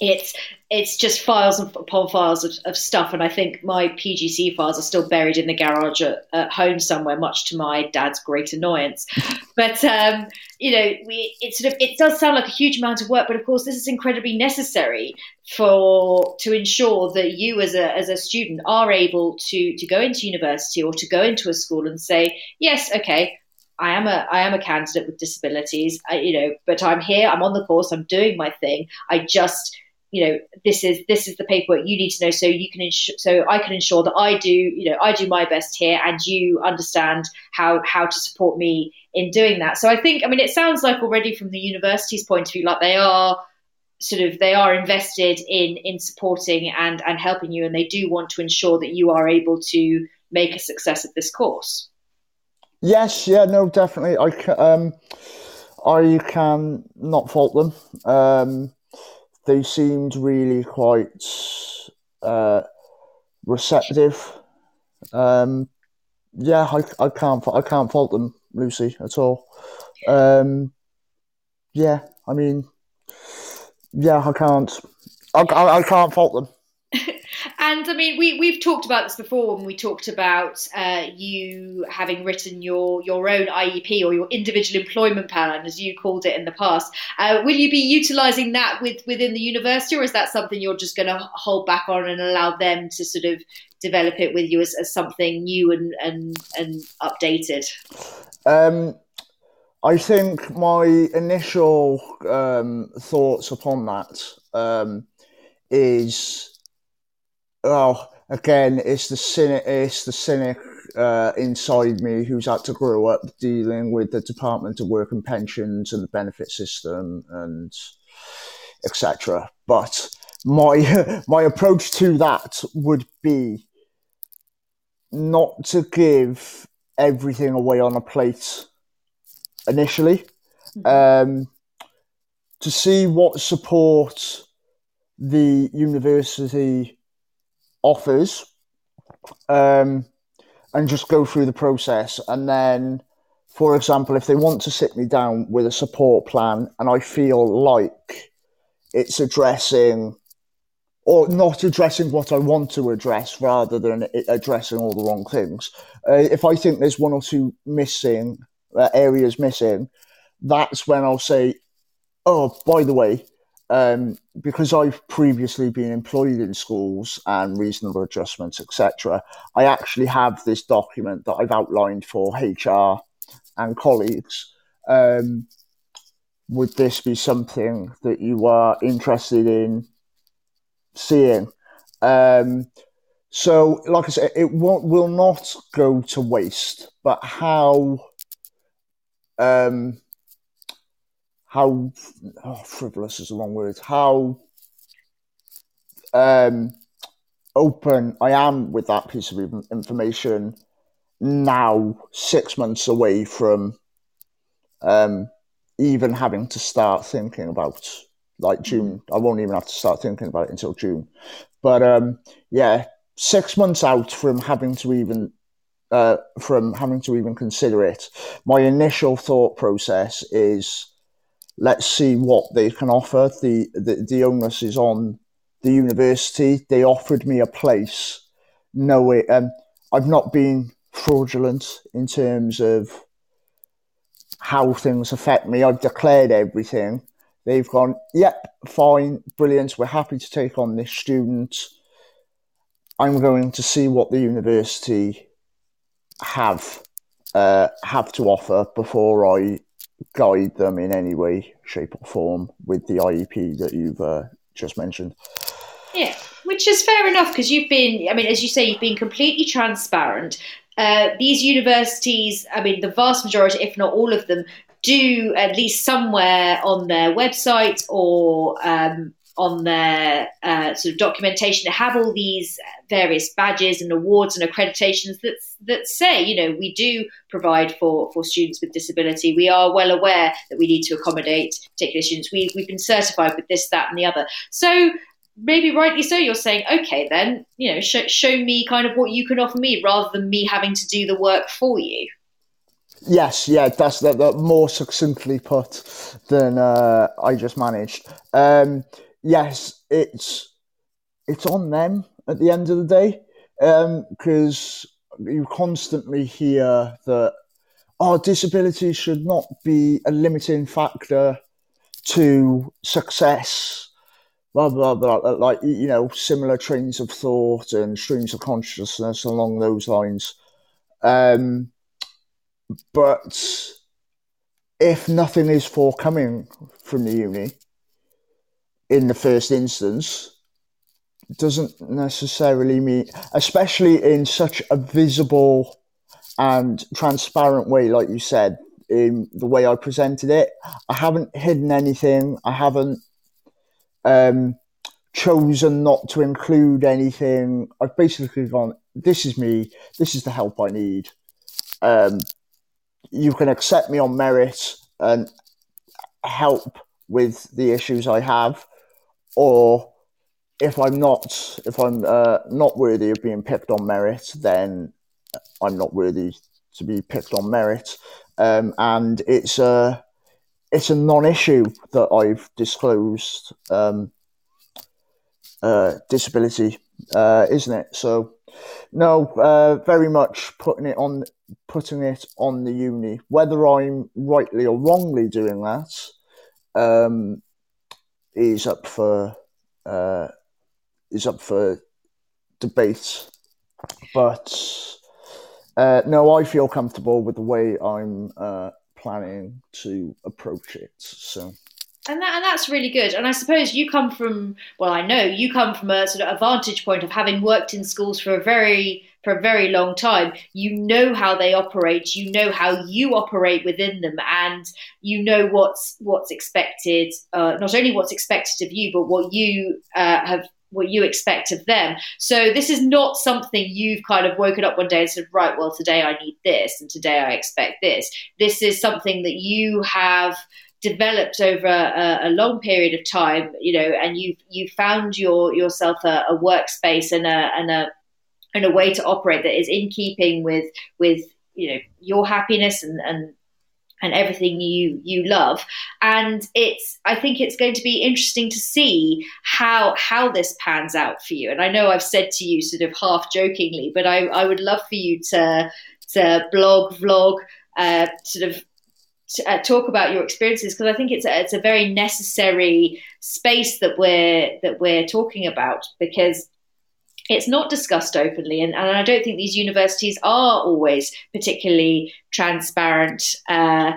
it's it's just files upon files of, of, stuff and i think my pgc files are still buried in the garage at, at home somewhere much to my dad's great annoyance. *laughs* But um, you know we it sort of it does sound like a huge amount of work but of course this is incredibly necessary for to ensure that you as a as a student are able to to go into university or to go into a school and say yes okay I am a I am a candidate with disabilities, I, you know, but I'm here. I'm on the course. I'm doing my thing. I just you know this is this is the paperwork you need to know so you can so I can ensure that I do you know I do my best here and you understand how how to support me in doing that so I think I mean it sounds like already from the university's point of view like they are sort of they are invested in in supporting and and helping you and they do want to ensure that you are able to make a success of this course yes yeah no definitely I can, um I can not fault them um they seemed really quite uh, receptive. Um, yeah, I, I can't I can't fault them, Lucy, at all. Um, yeah, I mean, yeah, I can't I, I, I can't fault them. *laughs* And I mean, we we've talked about this before when we talked about uh, you having written your your own IEP or your individual employment plan, as you called it in the past. Uh, will you be utilising that with within the university, or is that something you're just going to hold back on and allow them to sort of develop it with you as, as something new and and and updated? Um, I think my initial um, thoughts upon that um, is oh, again, it's the cynic, it's the cynic uh, inside me who's had to grow up dealing with the Department of Work and Pensions and the benefit system and etc. But my *laughs* my approach to that would be not to give everything away on a plate initially. Mm-hmm. Um, to see what support the university offers um, and just go through the process. And then, for example, if they want to sit me down with a support plan and I feel like it's addressing or not addressing what I want to address rather than addressing all the wrong things. Uh, if I think there's one or two missing uh, areas missing, that's when I'll say, oh, by the way, um, because I've previously been employed in schools and reasonable adjustments, etc., I actually have this document that I've outlined for HR and colleagues. Um, would this be something that you are interested in seeing? Um, so, like I said, it won't, will not go to waste, but how um, how oh, frivolous is the wrong word. How um, open I am with that piece of information now, six months away from um, even having to start thinking about like June. I won't even have to start thinking about it until June. But um, yeah, six months out from having to even uh, from having to even consider it, my initial thought process is let's see what they can offer. The, the, the onus is on the university. They offered me a place. No, it, um, I've not been fraudulent in terms of how things affect me. I've declared everything. They've gone, yep, fine, brilliant. We're happy to take on this student. I'm going to see what the university have uh, have to offer before I guide them in any way, shape, or form with the IEP that you've uh, just mentioned. Yeah, which is fair enough because you've been, I mean, as you say, you've been completely transparent. Uh, these universities, I mean, the vast majority, if not all of them, do at least somewhere on their website or um, on their uh, sort of documentation. They have all these various badges and awards and accreditations that that say, you know, we do provide for for students with disability. We are well aware that we need to accommodate particular students. We we've been certified with this, that, and the other. So maybe rightly so, you're saying, okay, then you know, show, show me kind of what you can offer me, rather than me having to do the work for you. Yes, yeah, that's that, that more succinctly put than uh, I just managed. Um, yes, it's it's on them at the end of the day because um, you constantly hear that oh, disability should not be a limiting factor to success. Blah blah blah, like you know, similar trains of thought and streams of consciousness along those lines. Um, but if nothing is forthcoming from the uni in the first instance, doesn't necessarily mean, especially in such a visible and transparent way, like you said, in the way I presented it. I haven't hidden anything. I haven't um, chosen not to include anything. I've basically gone, this is me. This is the help I need. Um, you can accept me on merit and help with the issues I have, or if I'm not, if I'm uh, not worthy of being picked on merit, then I'm not worthy to be picked on merit, um, and it's a it's a non-issue that I've disclosed um, uh, disability, uh, isn't it? So no, uh, very much putting it on putting it on the uni. Whether I'm rightly or wrongly doing that um, is up for uh, is up for debate. But uh, no, I feel comfortable with the way I'm uh, planning to approach it. So and that and that's really good. And I suppose you come from well, I know you come from a sort of a vantage point of having worked in schools for a very for a very long time. You know how they operate. You know how you operate within them, and you know what's what's expected. Uh, not only what's expected of you, but what you uh, have what you expect of them. So this is not something you've kind of woken up one day and said, right, well, today I need this and today I expect this. This is something that you have developed over a, a, long period of time, you know, and you've you found your yourself a, a workspace and a and a and a way to operate that is in keeping with with you know your happiness and and and everything you you love. And it's i think it's going to be interesting to see how how this pans out for you. And i know i've said to you sort of half jokingly but i i would love for you to to blog vlog uh, sort of uh, talk about your experiences because I think it's a, it's a very necessary space that we're that we're talking about because it's not discussed openly and, and I don't think these universities are always particularly transparent uh,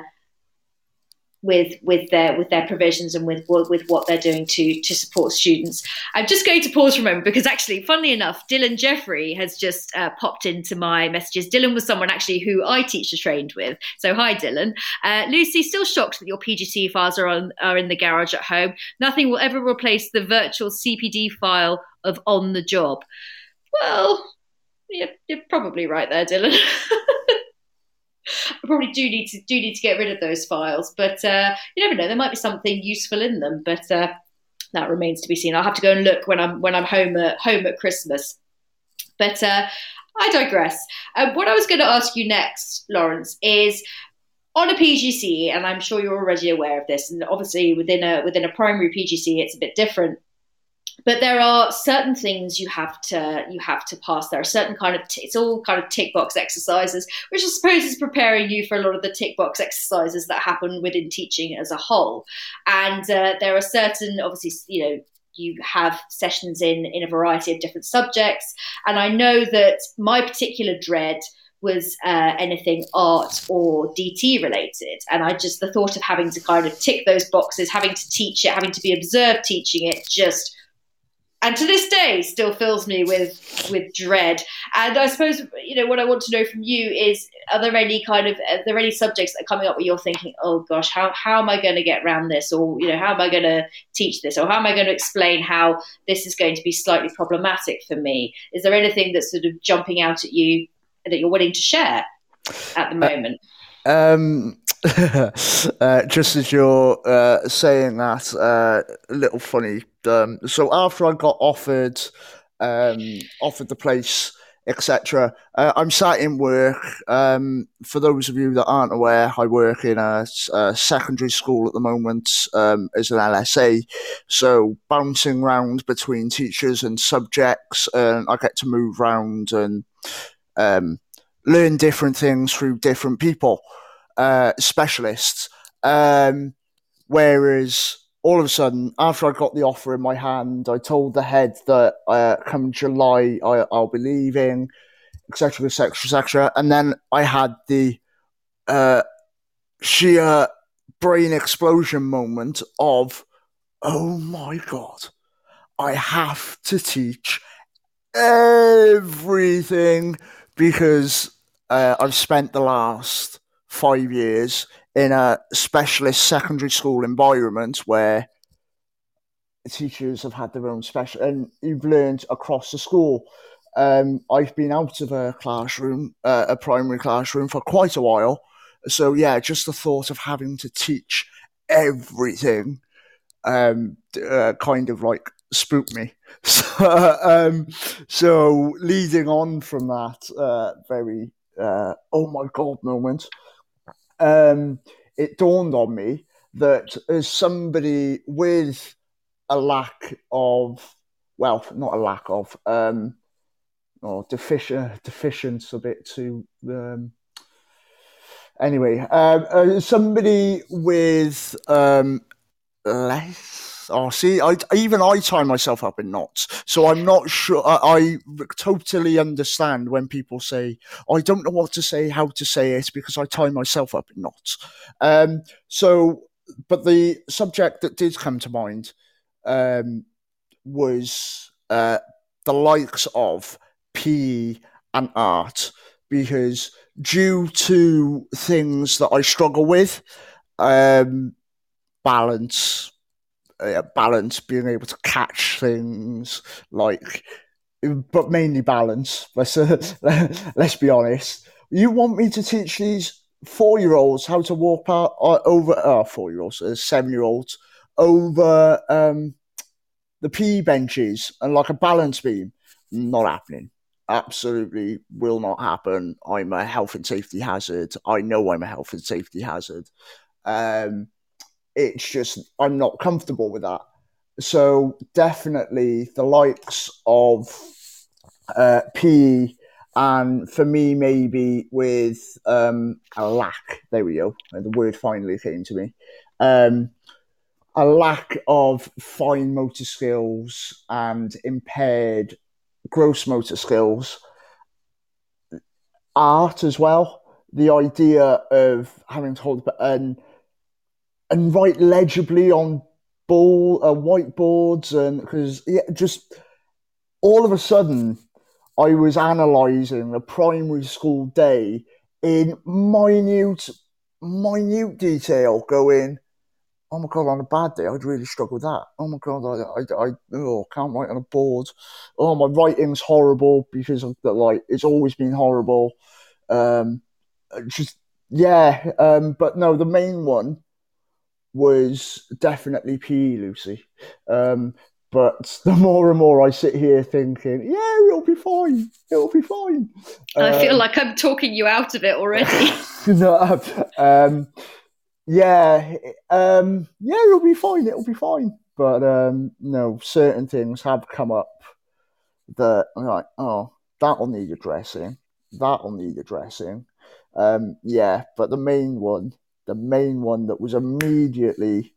with with their with their provisions and with with what they're doing to to support students. I'm just going to pause for a moment because actually, funnily enough, Dylan Jeffrey has just uh, popped into my messages. Dylan was someone actually who I teacher trained with. So hi, Dylan. Uh, Lucy, still shocked that your PGC files are on are in the garage at home. Nothing will ever replace the virtual CPD file of on the job. Well, you're, you're probably right there, Dylan. *laughs* I probably do need to do need to get rid of those files, but uh, you never know. There might be something useful in them, but uh, that remains to be seen. I'll have to go and look when I'm when I'm home at home at Christmas. But uh, I digress. Uh, what I was going to ask you next, Lawrence, is on a PGC, and I'm sure you're already aware of this, and obviously within a within a primary PGC, it's a bit different but there are certain things you have to you have to pass. There are certain kind of t- it's all kind of tick box exercises which i suppose is preparing you for a lot of the tick box exercises that happen within teaching as a whole. And uh, there are certain obviously you know you have sessions in in a variety of different subjects. And i know that my particular dread was uh, anything art or DT related. And I just, the thought of having to kind of tick those boxes, having to teach it, having to be observed teaching it, just and to this day still fills me with with dread. And i suppose you know what i want to know from you is are there any kind of are there any subjects that are coming up where you're thinking oh gosh how, how am i going to get around this? Or you know how am i going to teach this? Or how am i going to explain how this is going to be slightly problematic for me? Is there anything that's sort of jumping out at you that you're willing to share at the uh, moment? um, *laughs* uh, just as you're uh, saying that, uh, a little funny Um, so after I got offered um, offered the place, etc., uh, I'm sat in work. Um, for those of you that aren't aware, I work in a, a secondary school at the moment um, as an LSA. So bouncing around between teachers and subjects, and I get to move around and um, learn different things through different people, uh, specialists. Um, whereas all of a sudden, after I got the offer in my hand, I told the head that uh, come July I, will be leaving, etc., etc., etc. And then I had the uh, sheer brain explosion moment of, oh my god, I have to teach everything because uh, I've spent the last five years in a specialist secondary school environment where teachers have had their own special and you've learned across the school. Um, I've been out of a classroom, uh, a primary classroom, for quite a while. So yeah, just the thought of having to teach everything, um, uh, kind of like spooked me. *laughs* So, um, so leading on from that, uh, very uh, oh my god moment, um, it dawned on me that as somebody with a lack of, well, not a lack of, um, or deficient, deficiency a bit too. Um, anyway, uh, somebody with um, less Oh, see, I, even I tie myself up in knots, so I'm not sure. I, I, totally understand when people say, "I don't know what to say, how to say it," because I tie myself up in knots. Um, so, but the subject that did come to mind um, was uh, the likes of PE and art, because due to things that I struggle with, um, balance uh, balance, being able to catch things, like, but mainly balance. Let's uh, *laughs* let's be honest. You want me to teach these four year olds how to walk part, uh, over uh, four year olds, uh, seven year olds over um, the PE benches and like a balance beam? Not happening. Absolutely will not happen. I'm a health and safety hazard. I know I'm a health and safety hazard. Um, it's just I'm not comfortable with that. So definitely the likes of uh, PE and for me maybe with um, a lack. There we go. The word finally came to me. Um, a lack of fine motor skills and impaired gross motor skills. Art as well. The idea of having to hold and and write legibly on ball uh, whiteboards and because yeah, just all of a sudden I was analysing a primary school day in minute minute detail, going, "Oh my god, on a bad day, I'd really struggle with that. Oh my god, I I, I oh, can't write on a board. Oh, my writing's horrible because of the like it's always been horrible. Um, just yeah, um, but no, the main one was definitely PE Lucy. Um, but *laughs* the more and more I sit here thinking, yeah, it'll be fine. It'll be fine. I feel um, like I'm talking you out of it already. *laughs* no, um, yeah, um, yeah, it'll be fine. It'll be fine. But um, no, certain things have come up that I'm like, oh, that'll need addressing. That'll need addressing. Um, yeah, but the main one the main one that was immediately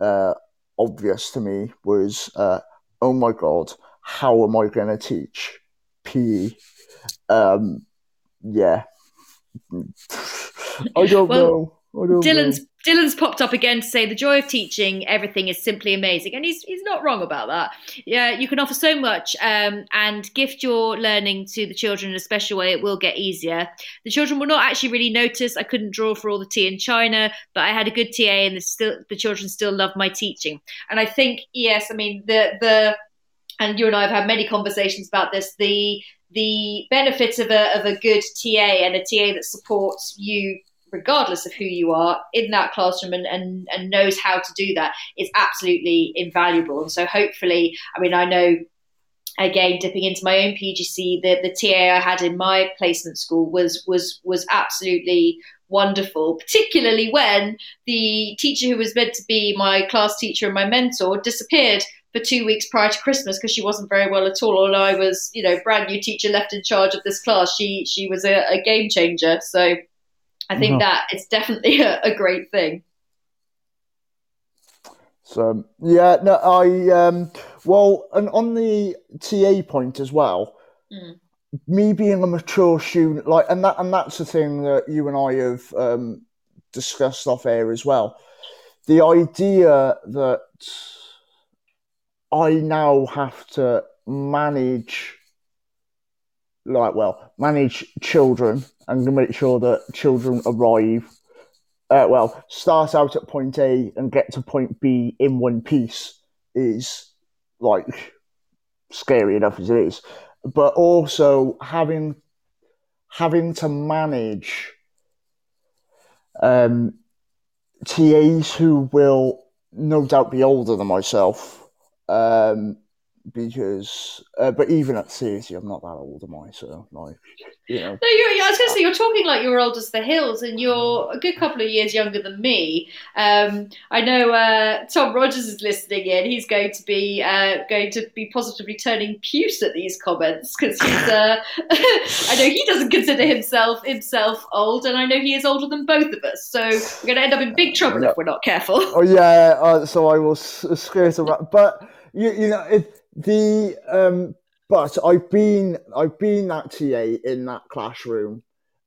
uh, obvious to me was, uh, oh my god, how am I going to teach PE? Um, yeah, *laughs* I don't well, know. Dylan's know. Dylan's popped up again to say the joy of teaching everything is simply amazing, and he's he's not wrong about that. Yeah, you can offer so much um, and gift your learning to the children in a special way. It will get easier. The children will not actually really notice. I couldn't draw for all the tea in China, but I had a good TA, and the still the children still love my teaching. And I think yes, I mean the the and you and I have had many conversations about this. The the benefits of a of a good TA and a TA that supports you regardless of who you are, in that classroom and, and, and knows how to do that is absolutely invaluable. And so hopefully, I mean, I know again dipping into my own PGC, the, the TA I had in my placement school was was was absolutely wonderful, particularly when the teacher who was meant to be my class teacher and my mentor disappeared for two weeks prior to Christmas because she wasn't very well at all. And I was, you know, brand new teacher left in charge of this class. She she was a, a game changer. So I think mm-hmm. that it's definitely *laughs* a, a, great thing. So yeah, no, I um, well, and on the TA point as well. Mm. Me being a mature student, like, and that, and that's the thing that you and I have um, discussed off air as well. The idea that I now have to manage, like, well, manage children and make sure that children arrive. Uh, well, start out at point A and get to point B in one piece is like scary enough as it is, but also having having to manage um, TAs who will no doubt be older than myself um, because, uh, but even at 30, I'm not that old, am I? So, like, you know. No, you're, I was going to say, you're talking like you're old as the hills, and you're a good couple of years younger than me. Um, I know uh, Tom Rogers is listening in. He's going to be uh, going to be positively turning puce at these comments because he's. Uh, *laughs* I know he doesn't consider himself himself old, and I know he is older than both of us. So we're going to end up in big trouble if we're not careful. Oh yeah, uh, so I will skirt around, but you, you know, it, the um, but I've been I've been that TA in that classroom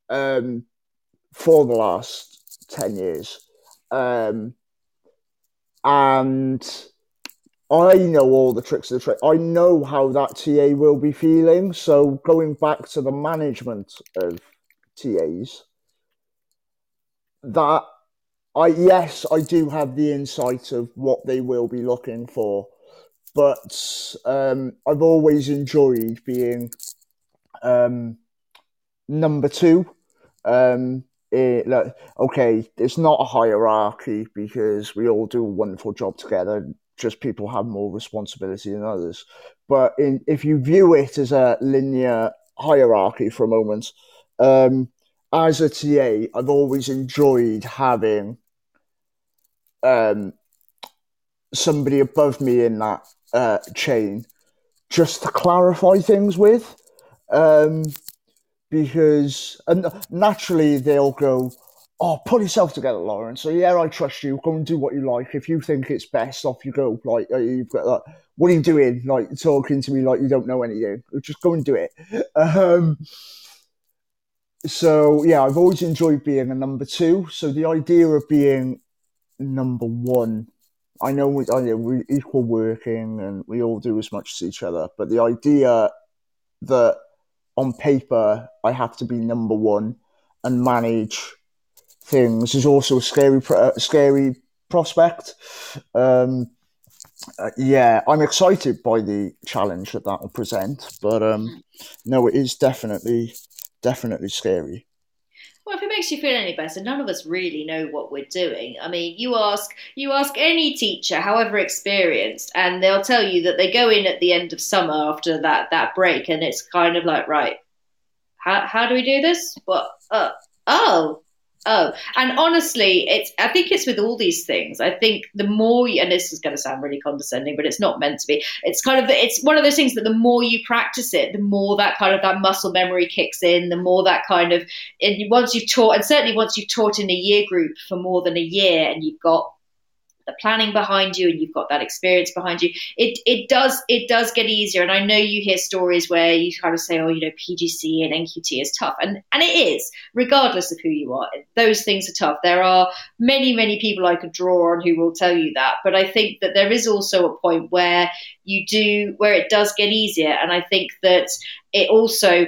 um, for the last ten years, um, and I know all the tricks of the trade. I know how that TA will be feeling. So going back to the management of TAs, that I yes, I do have the insight of what they will be looking for but um, I've always enjoyed being um, number two. Um, it, like, okay, it's not a hierarchy because we all do a wonderful job together. Just people have more responsibility than others. But in, if you view it as a linear hierarchy for a moment, um, as a TA, I've always enjoyed having um, somebody above me in that uh, chain just to clarify things with. Um, because and naturally they'll go, Oh, pull yourself together, Lawrence. So yeah, I trust you. Go and do what you like. If you think it's best, off you go. Like uh, you've got that. What are you doing? Like talking to me like you don't know anything. Just go and do it. *laughs* Um, so yeah, I've always enjoyed being a number two. So the idea of being number one I know we, know we equal working and we all do as much as each other, but the idea that on paper I have to be number one and manage things is also a scary, scary prospect. Um, uh, yeah, I'm excited by the challenge that that will present, but um, no, it is definitely, definitely scary. Well, if it makes you feel any better, none of us really know what we're doing. I mean, you ask you ask any teacher, however experienced, and they'll tell you that they go in at the end of summer after that that break, and it's kind of like, right, how how do we do this? What? Uh, oh, Oh, and honestly, it's. I think it's with all these things. I think the more, and this is going to sound really condescending, but it's not meant to be. It's kind of. It's one of those things that the more you practice it, the more that kind of that muscle memory kicks in. The more that kind of. And once you've taught, and certainly once you've taught in a year group for more than a year, and you've got the planning behind you and you've got that experience behind you it it does it does get easier. And i know you hear stories where you kind of say oh you know pgc and nqt is tough. And and it is regardless of who you are. Those things are tough. There are many many people i could draw on who will tell you that. But i think that there is also a point where you do where it does get easier. And i think that it also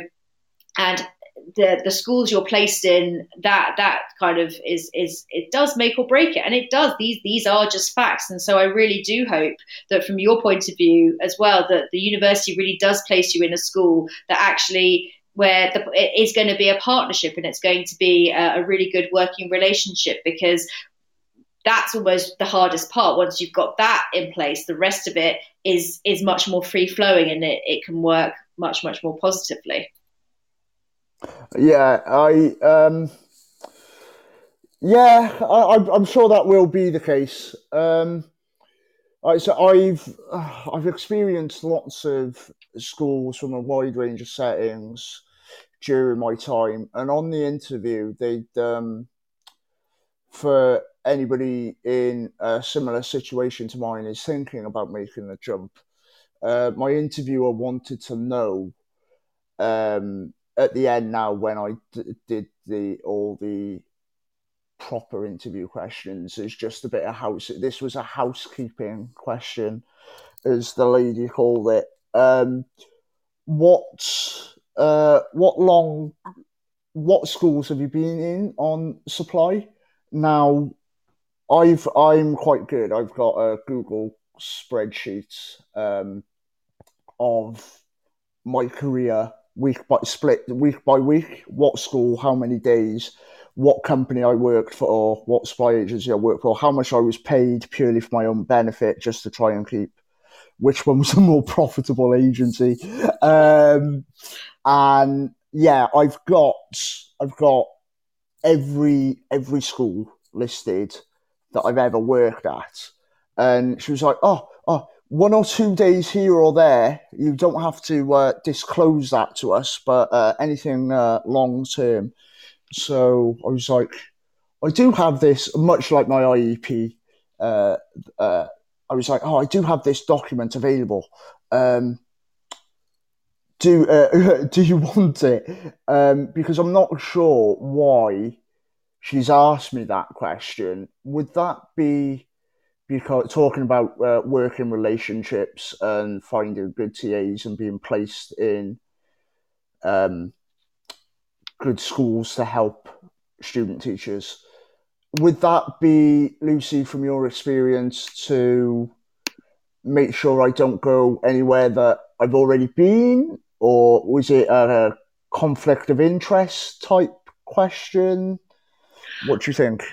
and the the schools you're placed in that that kind of is is it does make or break it and it does these these are just facts and so I really do hope that from your point of view as well that the university really does place you in a school that actually where the, it is going to be a partnership and it's going to be a, a really good working relationship because that's almost the hardest part. Once you've got that in place, the rest of it is is much more free flowing and it, it can work much much more positively. Yeah, I um, yeah, I, I'm sure that will be the case. Um, right, so I've I've experienced lots of schools from a wide range of settings during my time, and on the interview, they um, for anybody in a similar situation to mine is thinking about making the jump. Uh, my interviewer wanted to know um, at the end now when I d- did the all the proper interview questions is just a bit of house. This was a housekeeping question, as the lady called it. Um, what uh, what long what schools have you been in on supply? Now, I've I'm quite good. I've got a Google spreadsheet um, of my career week by split week by week. What school, how many days, what company I worked for, what supply agency I worked for, how much I was paid purely for my own benefit, just to try and keep which one was the *laughs* more profitable agency. Um, and yeah, I've got I've got every every school listed that I've ever worked at. And she was like, "Oh, oh, one or two days here or there. You don't have to uh, disclose that to us, but uh, anything uh, long term." So I was like, "I do have this, much like my IEP." Uh, uh, I was like, "Oh, I do have this document available. Um, do uh, *laughs* do you want it? Um, because I'm not sure why she's asked me that question. Would that be because talking about uh, working relationships and finding good TAs and being placed in um, good schools to help student teachers? Would that be Lucy, from your experience, to make sure I don't go anywhere that I've already been, or was it a conflict of interest type question? What do you think?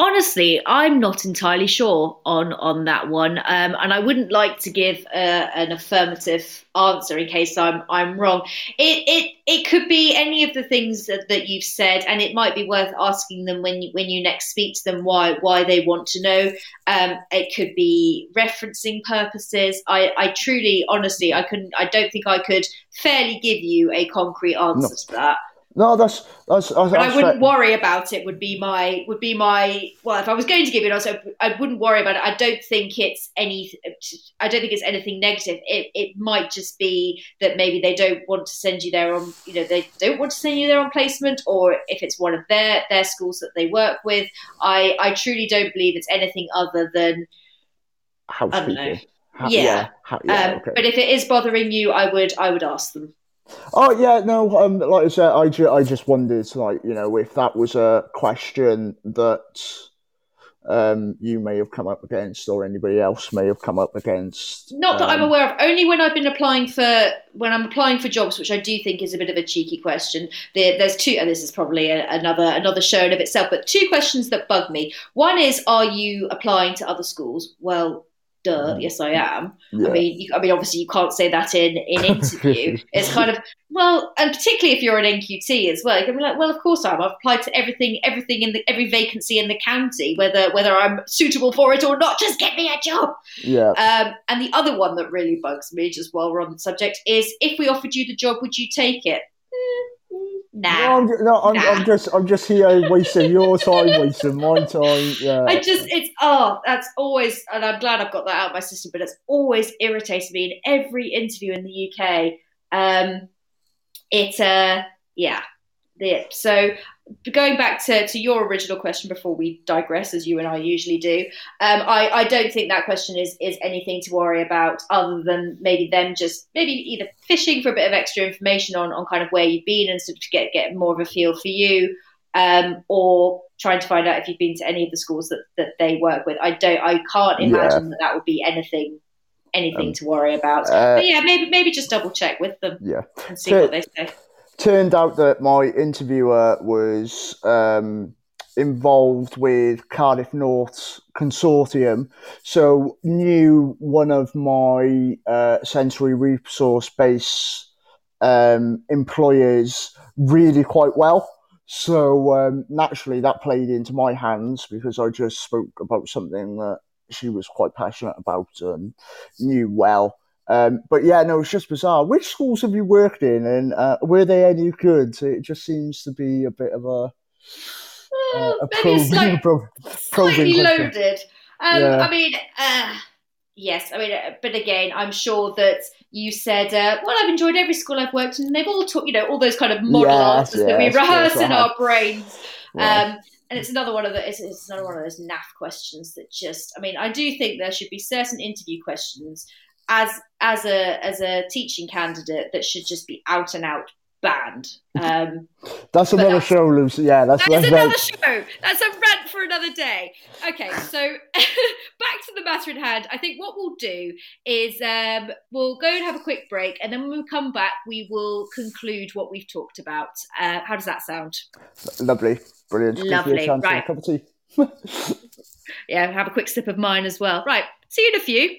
Honestly, I'm not entirely sure on on that one, um, and I wouldn't like to give a, an affirmative answer in case I'm I'm wrong. It it it could be any of the things that, that you've said, and it might be worth asking them when you when you next speak to them why why they want to know. Um, it could be referencing purposes. I, I truly, honestly, I couldn't. I don't think I could fairly give you a concrete answer no. to that. No, that's that's. that's I wouldn't fair. worry about it. Would be my would be my well. If I was going to give it, also I wouldn't worry about it. I don't think it's any. I don't think it's anything negative. It it might just be that maybe they don't want to send you there on. You know, they don't want to send you there on placement, or if it's one of their their schools that they work with. I I truly don't believe it's anything other than. Housekeeping. Yeah. yeah, how, yeah um, okay. But if it is bothering you, I would I would ask them. Oh yeah, no. Um, like I said, I, ju- I just wondered, like you know, if that was a question that um, you may have come up against, or anybody else may have come up against. Not that um, I'm aware of. Only when I've been applying for when I'm applying for jobs, which I do think is a bit of a cheeky question. There, there's two, and this is probably a, another another show in of itself. But two questions that bug me. One is, are you applying to other schools? Well, duh, mm. yes, I am. Yeah. I mean, you, I mean, obviously, you can't say that in in interview. *laughs* it's kind of well, and particularly if you're an NQT as well, you can be like, well, of course I am. I've applied to everything, everything in the every vacancy in the county, whether whether I'm suitable for it or not. Just get me a job. Yeah. Um, and the other one that really bugs me, just while we're on the subject, is if we offered you the job, would you take it? Nah. No, I'm, no, I'm, nah. I'm, just, I'm just here wasting your time, wasting my time. Yeah. I just, it's oh, that's always, and I'm glad I've got that out of my system. But it's always irritated me in every interview in the UK. Um, it, uh, yeah, so going back to, to your original question before we digress, as you and I usually do, um, I, I don't think that question is, is anything to worry about other than maybe them just maybe either fishing for a bit of extra information on, on kind of where you've been and sort of to get, get more of a feel for you, um, or trying to find out if you've been to any of the schools that, that they work with. I don't, I can't imagine yeah. that that would be anything anything um, to worry about. Uh, but yeah, maybe maybe just double check with them yeah. and see to, what they say turned out that my interviewer was um, involved with Cardiff North's consortium, so knew one of my uh, sensory resource base um, employers really quite well. So um, naturally, that played into my hands because I just spoke about something that she was quite passionate about and knew well. Um, but yeah, no, it's just bizarre. Which schools have you worked in, and uh, were they any good? It just seems to be a bit of a uh, a probing, *laughs* pro- slightly loaded. Um, yeah. I mean, uh, yes, I mean, uh, but again, I'm sure that you said, uh, "Well, I've enjoyed every school I've worked in." And they've all taught, you know, all those kind of model yes, answers yes, that we rehearse in our brains. Um, and it's another one of the it's, it's another one of those naff questions that just I mean I do think there should be certain interview questions as as a as a teaching candidate that should just be out and out banned. Um, *laughs* that's another that's, show, Lucy. Yeah, that's, that's, that's another show. That's a rant for another day. Okay, so *laughs* back to the matter at hand. I think what we'll do is um, we'll go and have a quick break, and then when we come back, we will conclude what we've talked about. Uh, how does that sound? Lovely, brilliant. Lovely, right. cup of tea. *laughs* yeah, have a quick sip of mine as well. Right, see you in a few.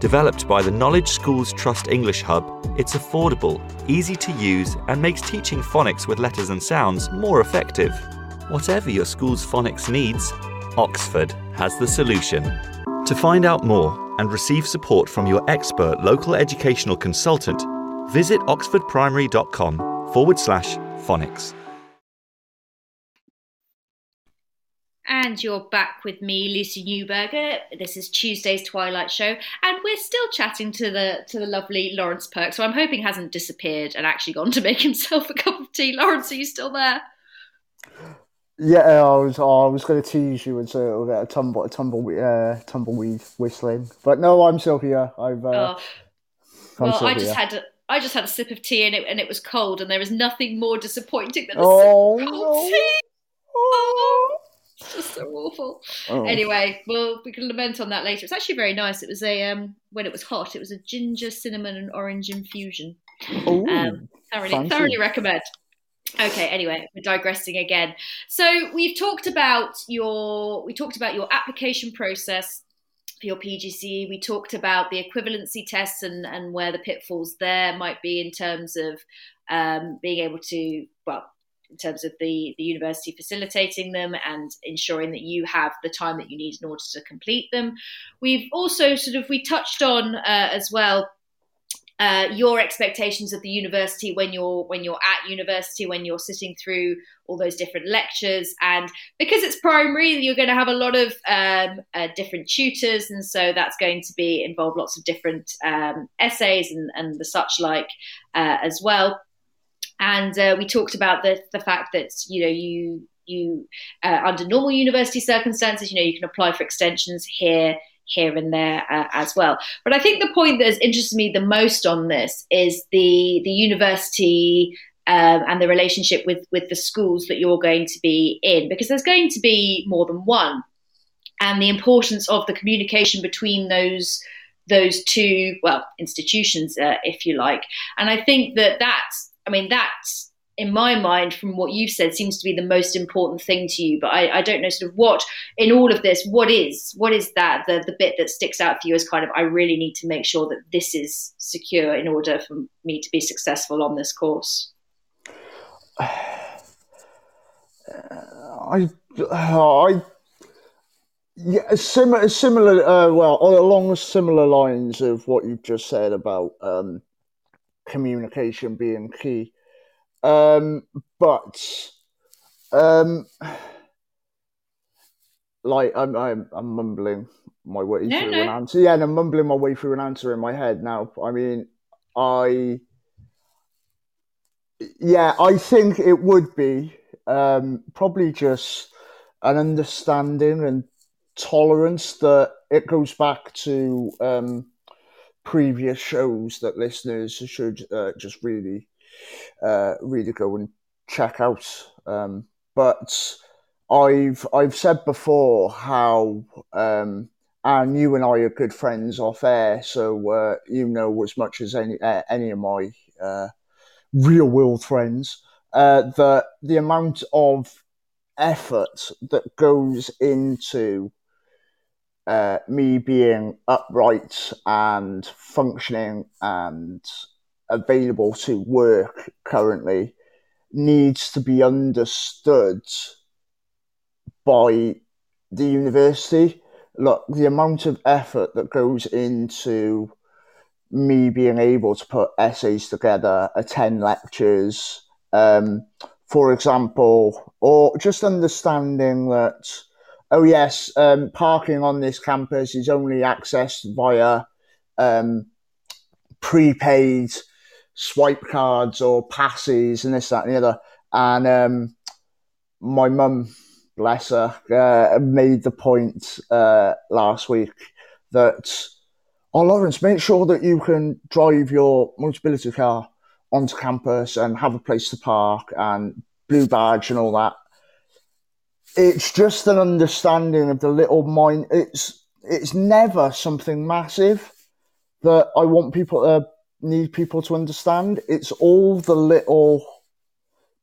Developed by the Knowledge Schools Trust English Hub, it's affordable, easy to use, and makes teaching phonics with letters and sounds more effective. Whatever your school's phonics needs, Oxford has the solution. To find out more and receive support from your expert local educational consultant, visit oxfordprimary.com forward slash phonics. And you're back with me, Lucy Newberger. This is Tuesday's Twilight Show, and we're still chatting to the to the lovely Lawrence Perk. So I'm hoping hasn't disappeared and actually gone to make *laughs* himself a cup of tea. Lawrence, are you still there? Yeah, I was. Oh, I was going to tease you and say it'll get a tumble, a tumble, uh, tumbleweed whistling. But no, I'm still here. I've. Uh, oh. Well, I just here. had. A, I just had a sip of tea and it and it was cold, and there is nothing more disappointing than a oh, sip of cold no. tea. Oh, *laughs* just so awful. Oh. Anyway, well, we can lament on that later. It's actually very nice. It was a um when it was hot. It was a ginger, cinnamon, and orange infusion. Oh, um, thoroughly, thoroughly recommend. Okay, anyway, we're digressing again. So we've talked about your we talked about your application process for your PGCE. We talked about the equivalency tests and, and where the pitfalls there might be in terms of um, being able to well in terms of the, the university facilitating them and ensuring that you have the time that you need in order to complete them. We've also sort of we touched on uh, as well uh, your expectations of the university when you're when you're at university when you're sitting through all those different lectures. And because it's primary you're going to have a lot of um, uh, different tutors. And so that's going to be involve lots of different um, essays and, and the such like uh, as well and uh, we talked about the, the fact that you know you you uh, under normal university circumstances you know you can apply for extensions here here and there uh, as well. But I think the point that has interested me the most on this is the the university um, and the relationship with with the schools that you're going to be in, because there's going to be more than one, and the importance of the communication between those those two well institutions, uh, if you like. And I think that that's I mean that's in my mind, from what you've said, seems to be the most important thing to you. But I, I, don't know sort of what in all of this, what is what is that the the bit that sticks out for you as kind of I really need to make sure that this is secure in order for me to be successful on this course. *sighs* I *sighs* I yeah, similar similar uh, well along similar lines of what you've just said about um, communication being key. Um, but um, like I'm, I'm, I'm mumbling my way no, through no. an answer. Yeah, and I'm mumbling my way through an answer in my head now. I mean, I, yeah, I think it would be um, probably just an understanding and tolerance that it goes back to um, previous shows that listeners should uh, just really, uh, really go and check out. Um, but I've I've said before how um, and you and I are good friends off air, so uh, you know as much as any uh, any of my uh, real world friends uh, that the amount of effort that goes into uh, me being upright and functioning and available to work currently needs to be understood by the university. Look, the amount of effort that goes into me being able to put essays together, attend lectures, um, for example, or just understanding that, oh, yes, um, parking on this campus is only accessed via um, prepaid swipe cards or passes and this, that, and the other. And um, my mum, bless her, uh, made the point uh, last week that, oh, Lawrence, make sure that you can drive your mobility car onto campus and have a place to park and blue badge and all that. It's just an understanding of the little mind. It's it's never something massive that I want people to need people to understand. It's all the little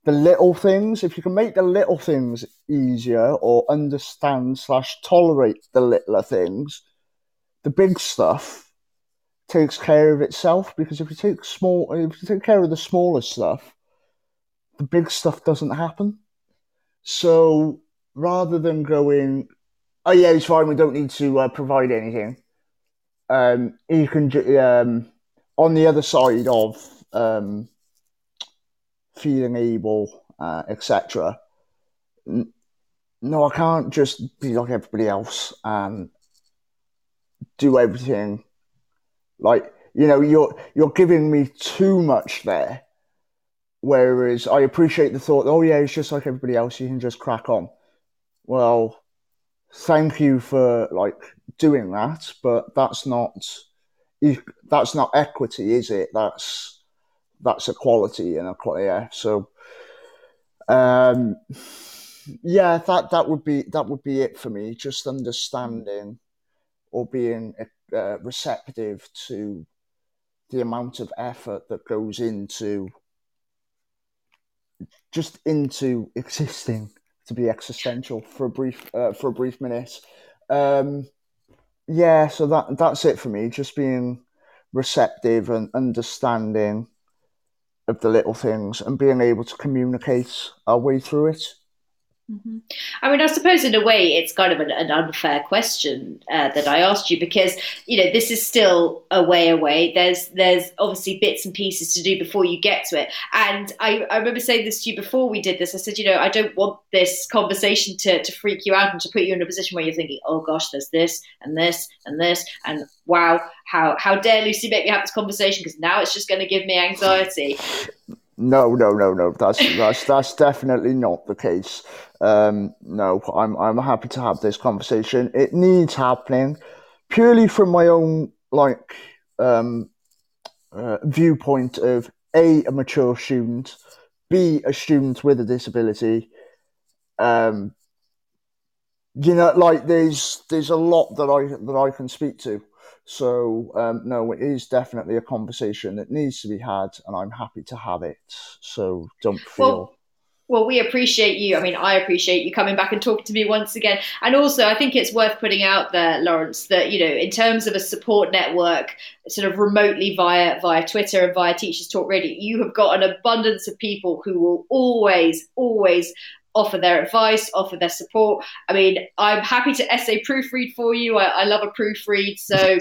the little things. If you can make the little things easier or understand slash tolerate the littler things, the big stuff takes care of itself because if you take small if you take care of the smaller stuff the big stuff doesn't happen so rather than going oh yeah it's fine we don't need to uh, provide anything um, you can um, on the other side of um, feeling able uh, etc no i can't just be like everybody else and do everything like, you know, you're you're giving me too much there. Whereas I appreciate the thought, oh yeah, it's just like everybody else, you can just crack on. Well, thank you for like doing that, but that's not that's not equity, is it? That's that's equality and. Yeah. So, um, yeah, that that would be that would be it for me. Just understanding or being uh, receptive to the amount of effort that goes into just into *laughs* existing to be existential for a brief uh, for a brief minute. Um, yeah, so that that's it for me. Just being receptive and understanding of the little things and being able to communicate our way through it. Mm-hmm. I mean, I suppose in a way it's kind of an, an unfair question uh, that I asked you because you know this is still a way away. There's there's obviously bits and pieces to do before you get to it. And I, I remember saying this to you before we did this. I said, you know, I don't want this conversation to, to freak you out and to put you in a position where you're thinking, oh gosh, there's this and this and this and wow, how how dare Lucy make me have this conversation because now it's just going to give me anxiety. No, no, no, no. That's that's that's definitely not the case. Um, no, I'm I'm happy to have this conversation. It needs happening, purely from my own like um, uh, viewpoint of a a mature student, b a student with a disability. Um, you know, like there's there's a lot that I that I can speak to. So um, no, it is definitely a conversation that needs to be had, and I'm happy to have it. So don't feel. Well, well, we appreciate you. I mean, I appreciate you coming back and talking to me once again. And also, I think it's worth putting out there, Lawrence, that you know, in terms of a support network, sort of remotely via via Twitter and via Teachers Talk Radio, you have got an abundance of people who will always, always offer their advice, offer their support. I mean, I'm happy to essay proofread for you. I, I love a proofread, so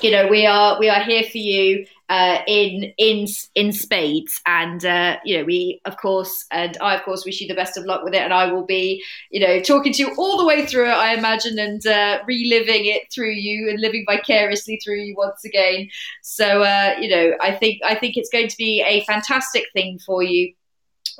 you know we are we are here for you uh, in in in spades. And uh, you know we of course and I of course wish you the best of luck with it. And I will be you know talking to you all the way through it I imagine and uh, reliving it through you and living vicariously through you once again. So uh, you know I think I think it's going to be a fantastic thing for you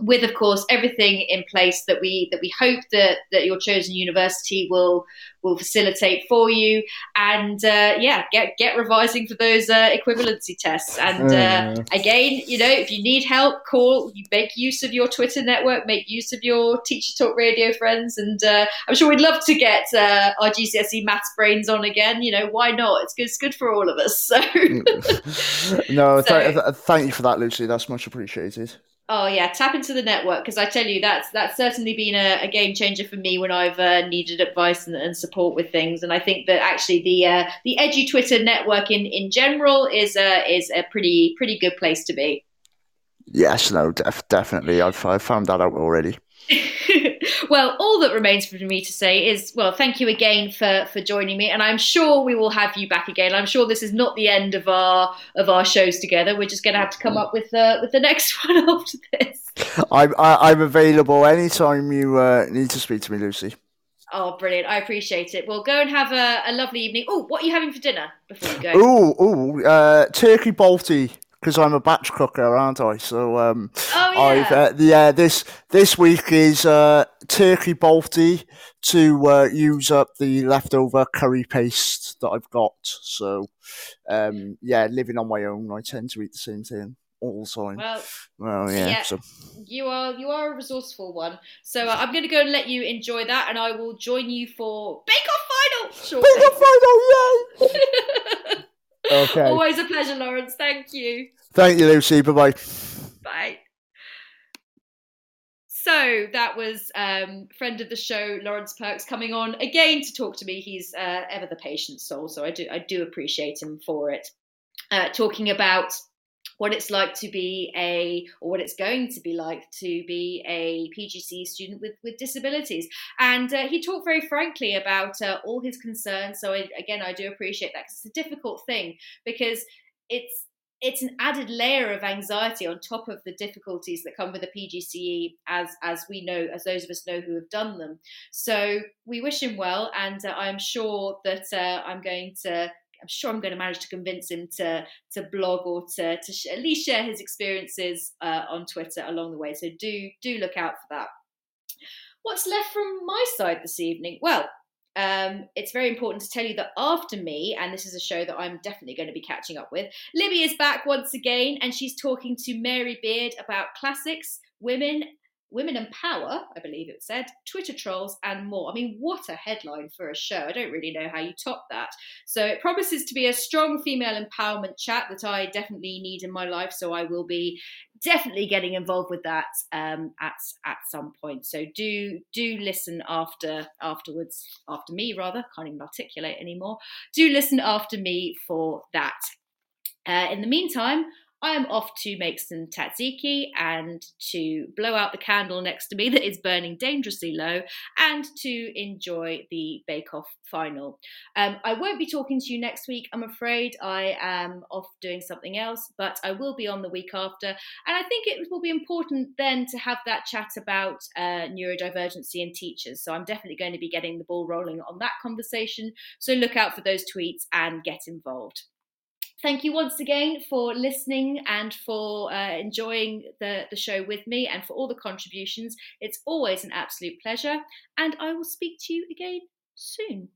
with of course everything in place that we that we hope that that your chosen university will will facilitate for you. And uh, yeah get get revising for those uh, equivalency tests. And uh, mm. again you know if you need help call you make use of your twitter network make use of your teacher talk radio friends. And uh, i'm sure we'd love to get uh, our gcse maths brains on again. You know why not? It's good it's good for all of us so. *laughs* No *laughs* so, th- th- thank you for that lucy that's much appreciated Oh yeah, tap into the network because I tell you that's that's certainly been a, a game changer for me when I've uh, needed advice and, and, support with things. And I think that actually the uh, the Edu Twitter network in, in general is a is a pretty pretty good place to be. Yes, no, def- definitely. I've I've found that out already. *laughs* well, all that remains for me to say is, well, thank you again for for joining me, and I'm sure we will have you back again. I'm sure this is not the end of our of our shows together. We're just going to have to come up with the with the next *laughs* one after this. I'm I, am available anytime you uh, need to speak to me, Lucy. Oh, brilliant! I appreciate it. Well, go and have a, a lovely evening. Oh, what are you having for dinner before you go? Oh, oh, uh, turkey balti because I'm a batch cooker, aren't I? So um, oh, yeah. I've, uh, yeah, this this week is uh, turkey balti to uh, use up the leftover curry paste that I've got. So um, yeah, living on my own, I tend to eat the same thing all the time. Well, well yeah, yeah. So. You are you are a resourceful one. So uh, I'm going to go and let you enjoy that, and I will join you for Bake Off Final. Bake Off Final, yay! *laughs* Okay. Always a pleasure, Lawrence. Thank you. Thank you, Lucy. Bye bye. Bye. So that was um, friend of the show, Lawrence Perks, coming on again to talk to me. He's uh, ever the patient soul, so I do I do appreciate him for it. Uh, talking about what it's like to be a, or what it's going to be like to be a PGCE student with, with disabilities. And uh, he talked very frankly about uh, all his concerns. So, I, again, I do appreciate that it's a difficult thing because it's it's an added layer of anxiety on top of the difficulties that come with a PGCE, as as we know, as those of us know who have done them. So we wish him well, and uh, I'm sure that uh, I'm going to I'm sure I'm going to manage to convince him to to blog or to, to sh- at least share his experiences uh, on Twitter along the way. So do do look out for that. What's left from my side this evening? Well, um, it's very important to tell you that after me, and this is a show that I'm definitely going to be catching up with, Libby is back once again, and she's talking to Mary Beard about classics, women, Women and Power, I believe it said, Twitter trolls, and more. I mean, what a headline for a show. I don't really know how you top that. So it promises to be a strong female empowerment chat that I definitely need in my life. So I will be definitely getting involved with that um, at at some point. So do do listen after afterwards, after me rather. Can't even articulate anymore. Do listen after me for that. Uh, in the meantime, I am off to make some tzatziki and to blow out the candle next to me that is burning dangerously low and to enjoy the Bake Off final. Um, I won't be talking to you next week, I'm afraid. I am off doing something else, but I will be on the week after. And I think it will be important then to have that chat about uh, neurodivergency in teachers. So I'm definitely going to be getting the ball rolling on that conversation. So look out for those tweets and get involved. Thank you once again for listening and for uh, enjoying the, the show with me and for all the contributions. It's always an absolute pleasure, and I will speak to you again soon.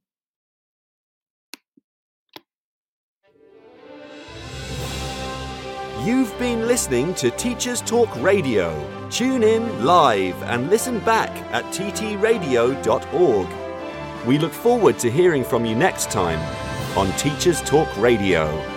You've been listening to Teachers Talk Radio. Tune in live and listen back at ttradio.org. We look forward to hearing from you next time on Teachers Talk Radio.